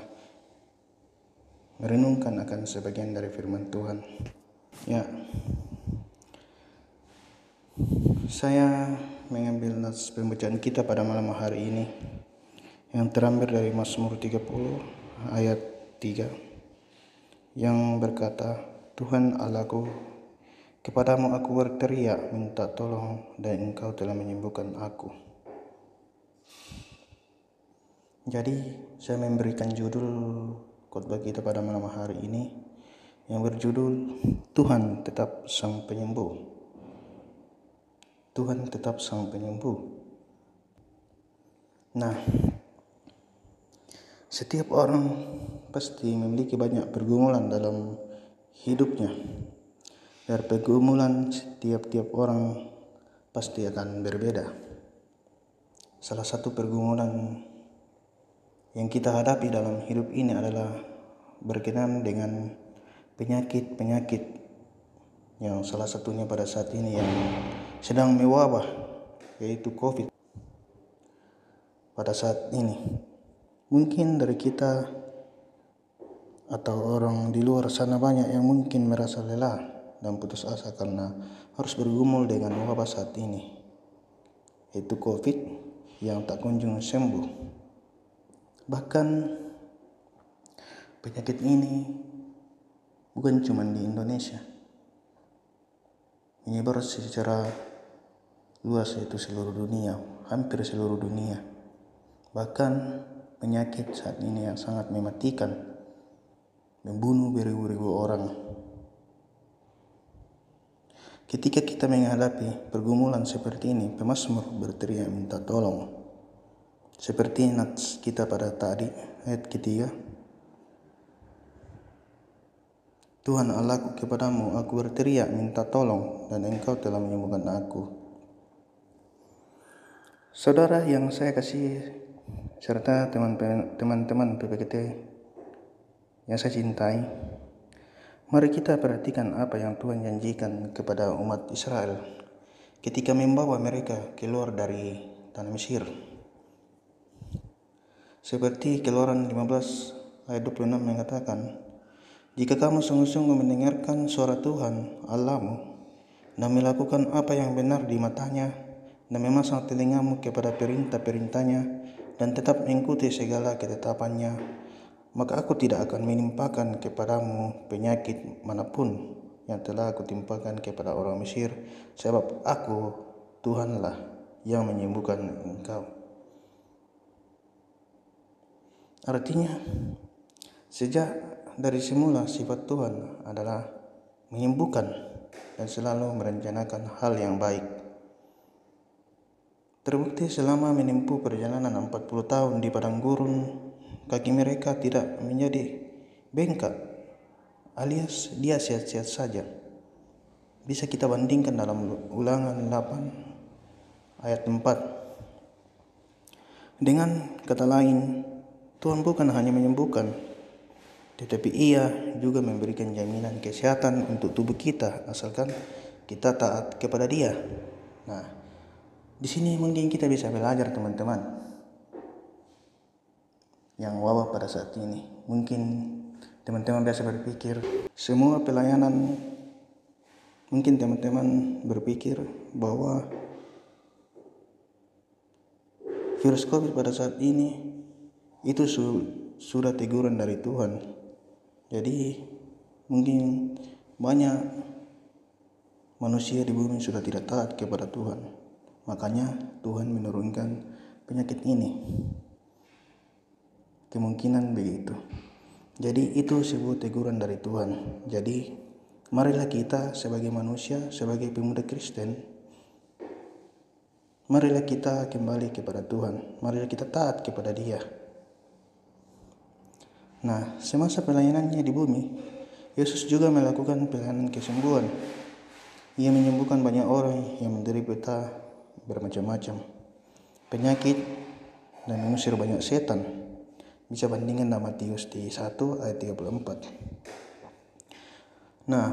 G: merenungkan akan sebagian dari firman Tuhan. Ya. Saya mengambil nas pembacaan kita pada malam hari ini yang terambil dari Mazmur 30 ayat 3 yang berkata Tuhan Allahku kepadamu aku berteriak minta tolong dan engkau telah menyembuhkan aku. Jadi saya memberikan judul khotbah kita pada malam hari ini yang berjudul Tuhan tetap sang penyembuh Tuhan tetap sang penyembuh nah setiap orang pasti memiliki banyak pergumulan dalam hidupnya. Dan pergumulan setiap-tiap orang pasti akan berbeda. Salah satu pergumulan yang kita hadapi dalam hidup ini adalah berkenan dengan penyakit-penyakit yang salah satunya pada saat ini yang sedang mewabah yaitu COVID pada saat ini Mungkin dari kita atau orang di luar sana banyak yang mungkin merasa lelah dan putus asa karena harus bergumul dengan wabah saat ini, yaitu COVID yang tak kunjung sembuh. Bahkan penyakit ini bukan cuma di Indonesia, menyebar secara luas yaitu seluruh dunia, hampir seluruh dunia. Bahkan penyakit saat ini yang sangat mematikan, membunuh beribu-ribu orang. Ketika kita menghadapi pergumulan seperti ini, pemazmur berteriak minta tolong. Seperti nats kita pada tadi, ayat ketiga. Tuhan Allahku kepadamu aku berteriak minta tolong dan engkau telah menyembuhkan aku. Saudara yang saya kasih serta teman-teman PPKT yang saya cintai, mari kita perhatikan apa yang Tuhan janjikan kepada umat Israel ketika membawa mereka keluar dari tanah Mesir. Seperti keluaran 15 ayat 26 mengatakan, jika kamu sungguh-sungguh mendengarkan suara Tuhan Allahmu dan melakukan apa yang benar di matanya dan memasang telingamu kepada perintah-perintahnya dan tetap mengikuti segala ketetapannya, maka aku tidak akan menimpakan kepadamu penyakit mana pun yang telah aku timpakan kepada orang Mesir, sebab aku Tuhanlah yang menyembuhkan engkau. Artinya, sejak dari semula sifat Tuhan adalah menyembuhkan dan selalu merencanakan hal yang baik. Terbukti selama menempuh perjalanan 40 tahun di padang gurun, kaki mereka tidak menjadi bengkak, alias dia sehat-sehat saja. Bisa kita bandingkan dalam ulangan 8 ayat 4. Dengan kata lain, Tuhan bukan hanya menyembuhkan, tetapi ia juga memberikan jaminan kesehatan untuk tubuh kita asalkan kita taat kepada dia. Nah, di sini mungkin kita bisa belajar teman-teman yang wabah pada saat ini. Mungkin teman-teman biasa berpikir semua pelayanan mungkin teman-teman berpikir bahwa virus COVID pada saat ini itu sudah teguran dari Tuhan jadi mungkin banyak manusia di bumi sudah tidak taat kepada Tuhan. Makanya Tuhan menurunkan penyakit ini. Kemungkinan begitu. Jadi itu sebuah teguran dari Tuhan. Jadi marilah kita sebagai manusia, sebagai pemuda Kristen, marilah kita kembali kepada Tuhan. Marilah kita taat kepada Dia. Nah, semasa pelayanannya di bumi, Yesus juga melakukan pelayanan kesembuhan. Ia menyembuhkan banyak orang yang menderita bermacam-macam penyakit dan mengusir banyak setan. Bisa bandingkan dengan Matius di 1 ayat 34. Nah,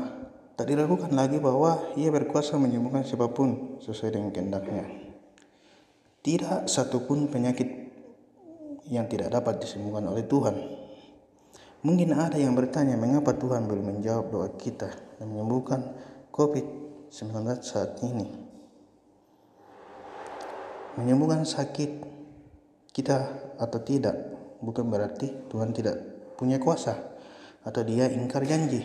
G: tak diragukan lagi bahwa ia berkuasa menyembuhkan siapa pun sesuai dengan kehendaknya. Tidak satupun penyakit yang tidak dapat disembuhkan oleh Tuhan. Mungkin ada yang bertanya mengapa Tuhan belum menjawab doa kita dan menyembuhkan COVID-19 saat ini. Menyembuhkan sakit kita atau tidak bukan berarti Tuhan tidak punya kuasa atau dia ingkar janji.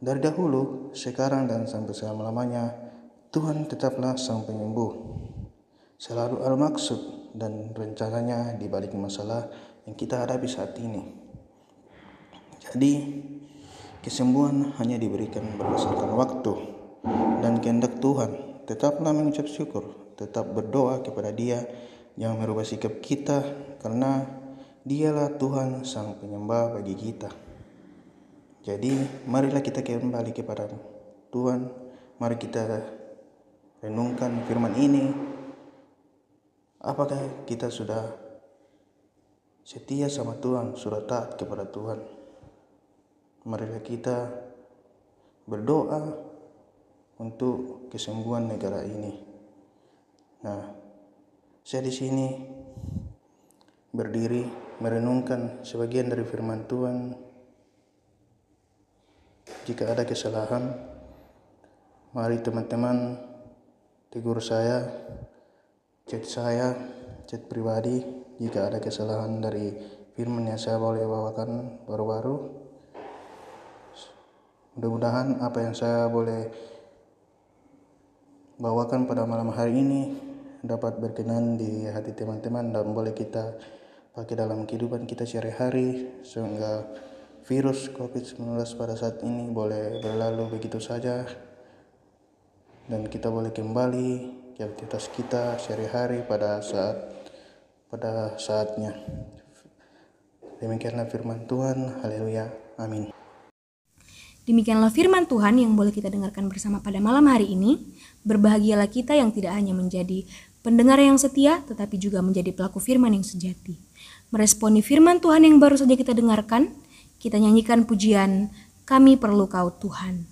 G: Dari dahulu, sekarang dan sampai selama-lamanya, Tuhan tetaplah sang penyembuh. Selalu ada maksud dan rencananya di balik masalah yang kita hadapi saat ini. Jadi kesembuhan hanya diberikan berdasarkan waktu dan kehendak Tuhan. Tetaplah mengucap syukur, tetap berdoa kepada Dia yang merubah sikap kita karena Dialah Tuhan sang penyembah bagi kita. Jadi marilah kita kembali kepada Tuhan. Mari kita renungkan firman ini. Apakah kita sudah setia sama Tuhan, sudah taat kepada Tuhan? marilah kita berdoa untuk kesembuhan negara ini. Nah, saya di sini berdiri merenungkan sebagian dari firman Tuhan. Jika ada kesalahan, mari teman-teman tegur saya, chat saya, chat pribadi jika ada kesalahan dari firman yang saya boleh bawakan baru-baru Mudah-mudahan apa yang saya boleh bawakan pada malam hari ini dapat berkenan di hati teman-teman dan boleh kita pakai dalam kehidupan kita sehari-hari sehingga virus COVID-19 pada saat ini boleh berlalu begitu saja dan kita boleh kembali ke aktivitas kita sehari-hari pada saat pada saatnya. Demikianlah firman Tuhan. Haleluya. Amin.
A: Demikianlah firman Tuhan yang boleh kita dengarkan bersama pada malam hari ini. Berbahagialah kita yang tidak hanya menjadi pendengar yang setia, tetapi juga menjadi pelaku firman yang sejati. Meresponi firman Tuhan yang baru saja kita dengarkan, kita nyanyikan pujian Kami Perlu Kau Tuhan.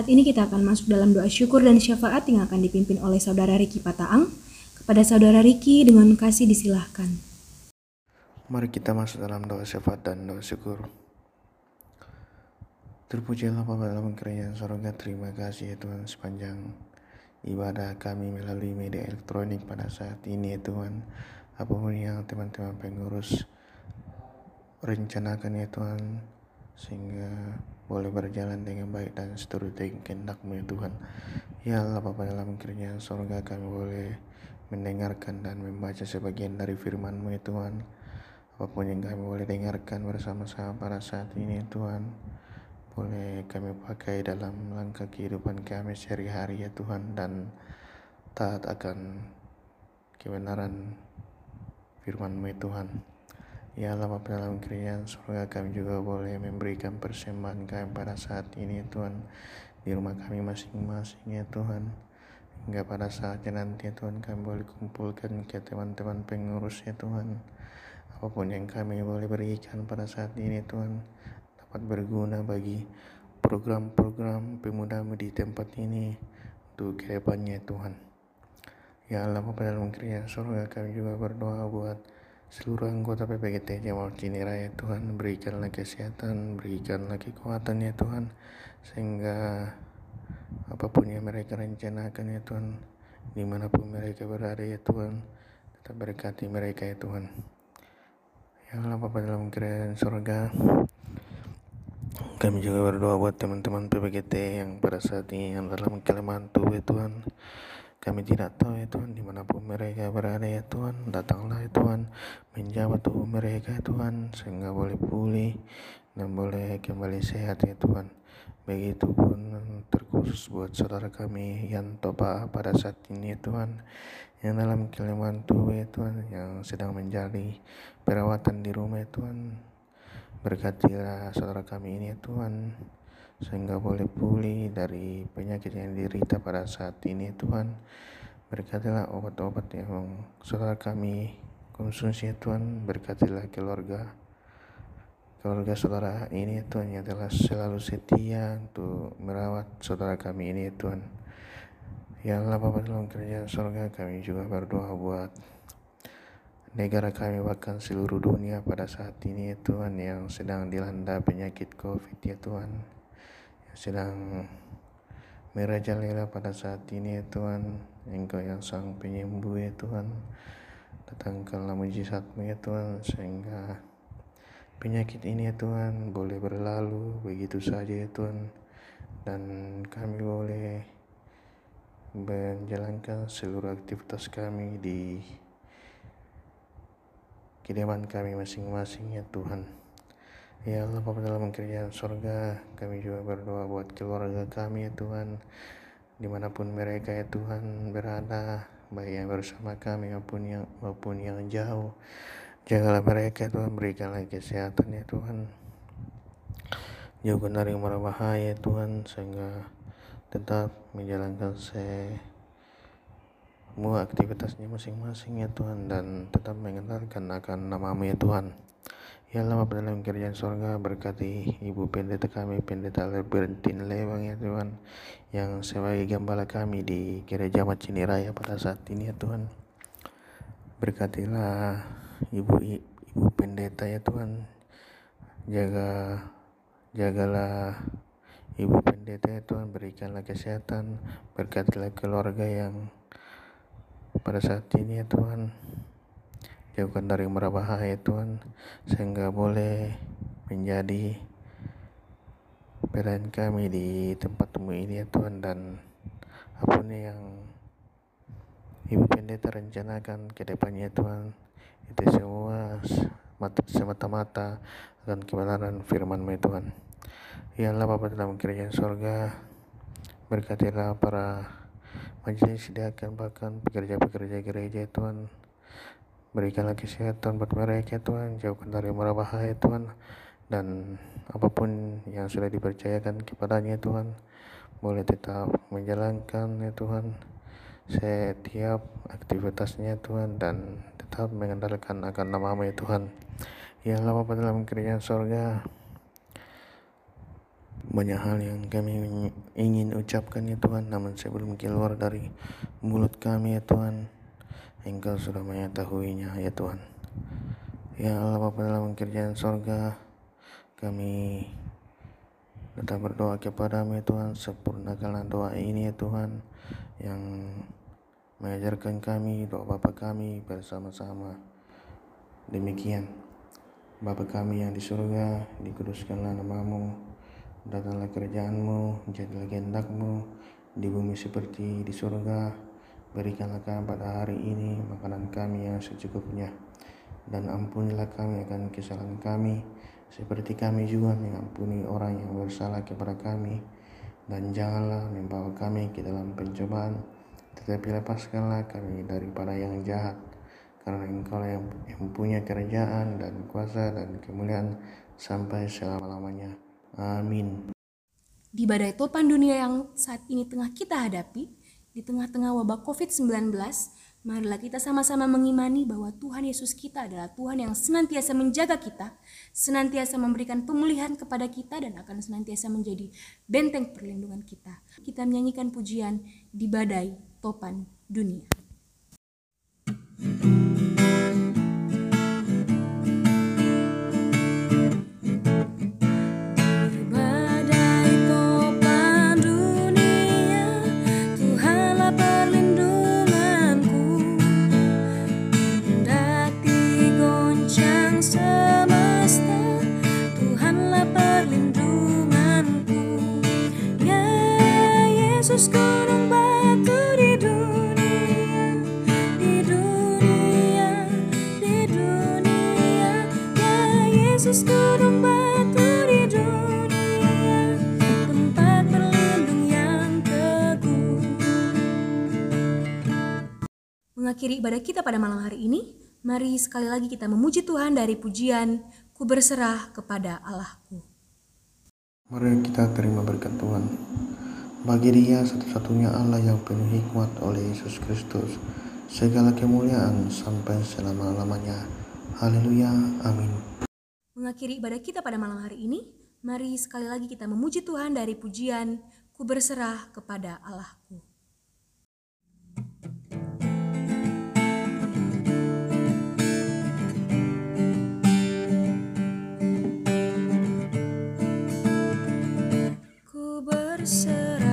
A: Saat ini kita akan masuk dalam doa syukur dan syafaat yang akan dipimpin oleh Saudara Riki Pataang. Kepada Saudara Riki dengan kasih disilahkan.
G: Mari kita masuk dalam doa syafaat dan doa syukur. Terpujilah Bapa dalam kerajaan sorga. Terima kasih ya Tuhan sepanjang ibadah kami melalui media elektronik pada saat ini ya Tuhan. Apa pun yang teman-teman pengurus rencanakan ya Tuhan sehingga boleh berjalan dengan baik dan seturut dengan kehendakmu ya Tuhan. Ya Allah Bapa dalam kiranya surga kami boleh mendengarkan dan membaca sebagian dari firman-Mu ya Tuhan. Apa pun yang kami boleh dengarkan bersama-sama pada saat ini ya Tuhan. Boleh kami pakai dalam langkah kehidupan kami sehari-hari ya Tuhan dan taat akan kebenaran firman-Mu ya Tuhan. Ya Allah Bapa dalam kerajaan surga kami juga boleh memberikan persembahan kami pada saat ini Tuhan di rumah kami masing-masing ya Tuhan. Hingga pada saatnya nanti ya Tuhan kami boleh kumpulkan ke teman-teman pengurus ya Tuhan. Apa pun yang kami boleh berikan pada saat ini Tuhan dapat berguna bagi program-program pemudamu di tempat ini untuk ke depannya Tuhan. Ya Allah Bapa dalam kerajaan surga kami juga berdoa buat seluruh anggota PPGT Jawa Cini Raya Tuhan berikanlah kesehatan berikanlah kekuatan ya Tuhan sehingga apa pun yang mereka rencanakan ya Tuhan di mana pun mereka berada ya Tuhan tetap berkati mereka ya Tuhan. Ya Allah Bapa dalam kerajaan surga kami juga berdoa buat teman-teman PPGT yang pada saat ini yang dalam kelemahan tubuh ya Tuhan kami tidak tahu ya Tuhan di mana pun mereka berada ya Tuhan Datanglah ya Tuhan Menjawab tubuh mereka ya Tuhan Sehingga boleh pulih Dan boleh kembali sehat ya Tuhan. Begitu pun terkhusus buat saudara kami yang topa pada saat ini ya Tuhan Yang dalam kelemahan tubuh ya Tuhan Yang sedang menjadi perawatan di rumah ya Tuhan. Berkatilah saudara kami ini ya Tuhan sehingga boleh pulih dari penyakit yang diderita pada saat ini Tuhan. Berkatilah obat-obat yang saudara kami konsumsi Tuhan. Berkatilah keluarga keluarga saudara ini Tuhan yang telah selalu setia untuk merawat saudara kami ini Tuhan. Ya Allah Bapak dalam kerjaan surga kami juga berdoa buat negara kami bahkan seluruh dunia pada saat ini ya Tuhan yang sedang dilanda penyakit COVID ya Tuhan sedang merajalela pada saat ini ya Tuhan. Engkau yang sang penyembuh ya Tuhan. Datangkanlah mujizatmu ya Tuhan sehingga penyakit ini ya Tuhan boleh berlalu begitu saja ya Tuhan. Dan kami boleh menjalankan seluruh aktivitas kami di kediaman kami masing-masing ya Tuhan ya Allah Bapak dalam kerjaan surga kami juga berdoa buat keluarga kami ya Tuhan di mana pun mereka ya Tuhan berada baik yang bersama kami maupun yang maupun yang jauh Jagalah mereka Tuhan, berikanlah kesehatan ya Tuhan. Jauhkan dari mara bahaya Tuhan, sehingga tetap menjalankan semua aktivitasnya masing-masing ya Tuhan dan tetap mengenalkan akan namamu ya Tuhan. Ya Bapa dalam kerjaan surga berkati Ibu Pendeta kami Pendeta Albertin Lewang ya Tuhan yang sebagai gembala kami di gereja Macini Raya pada saat ini ya Tuhan. Berkatilah ibu ibu pendeta ya Tuhan. Jaga jagalah ibu pendeta ya Tuhan berikanlah kesehatan berkatilah keluarga yang pada saat ini ya Tuhan jauhkan dari bahaya Tuhan. Sehingga boleh menjadi pilihan kami di tempat temu ini ya Tuhan dan apa pun yang Ibu Pendeta rencanakan ke depannya Tuhan itu semua semata-mata akan kebenaran firman Tuhan. Ya Allah Bapa dalam kerajaan surga berkatilah para majelis sediakan bahkan pekerja-pekerja gereja Tuhan berikanlah kesehatan buat mereka Tuhan. Jauhkan dari mara bahaya Tuhan. Dan apa pun yang sudah dipercayakan kepadanya Tuhan boleh tetap menjalankan ya Tuhan setiap aktivitasnya Tuhan dan tetap mengandalkan akan namamu ya Tuhan. Ya Allah Bapa dalam kerajaan sorga banyak hal yang kami ingin ucapkan ya Tuhan. Namun sebelum keluar dari mulut kami ya Tuhan Engkau sudah mengetahuinya ya Tuhan. Ya Allah Bapa dalam kerjaan sorga kami tetap berdoa kepadamu ya Tuhan. Sempurnakanlah doa ini ya Tuhan yang mengajarkan kami doa Bapa kami bersama-sama. Demikian, Bapa kami yang di surga, dikuduskanlah namamu, datanglah kerjaanmu, jadilah kehendakmu, di bumi seperti di surga, berikanlah kami pada hari ini makanan kami yang secukupnya, dan ampunilah kami akan kesalahan kami, seperti kami juga mengampuni orang yang bersalah kepada kami, dan janganlah membawa kami ke dalam pencobaan, tetapi lepaskanlah kami daripada yang jahat, karena engkau yang, punya kerajaan dan kuasa dan kemuliaan sampai selama-lamanya. Amin.
A: Di badai topan dunia yang saat ini tengah kita hadapi, di tengah-tengah wabah COVID-19, marilah kita sama-sama mengimani bahwa Tuhan Yesus kita adalah Tuhan yang senantiasa menjaga kita, senantiasa memberikan pemulihan kepada kita dan akan senantiasa menjadi benteng perlindungan kita. Kita menyanyikan pujian di badai topan dunia. Mengakhiri ibadah kita pada malam hari ini, mari sekali lagi kita memuji Tuhan dari pujian Ku berserah kepada Allahku.
G: Mari kita terima berkat Tuhan. Bagi dia satu-satunya Allah yang penuh hikmat oleh Yesus Kristus, segala kemuliaan sampai selama-lamanya. Haleluya, amin.
A: mengakhiri ibadah kita pada malam hari ini, mari sekali lagi kita memuji Tuhan dari pujian Ku berserah kepada Allahku. Ku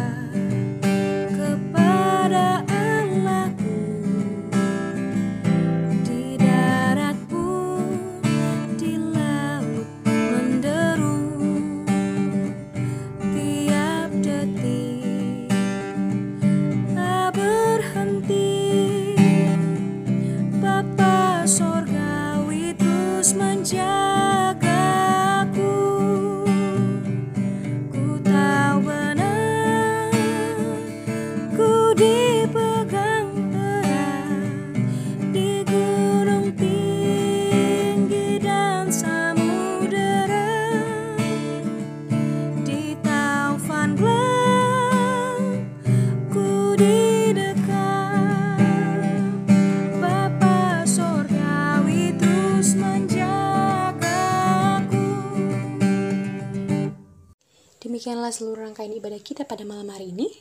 F: Demikianlah seluruh rangkaian ibadah kita pada malam hari ini.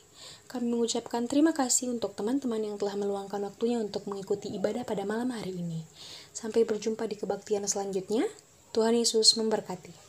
F: Kami mengucapkan terima kasih untuk teman-teman yang telah meluangkan waktunya untuk mengikuti ibadah pada malam hari ini. Sampai berjumpa di kebaktian selanjutnya. Tuhan Yesus memberkati.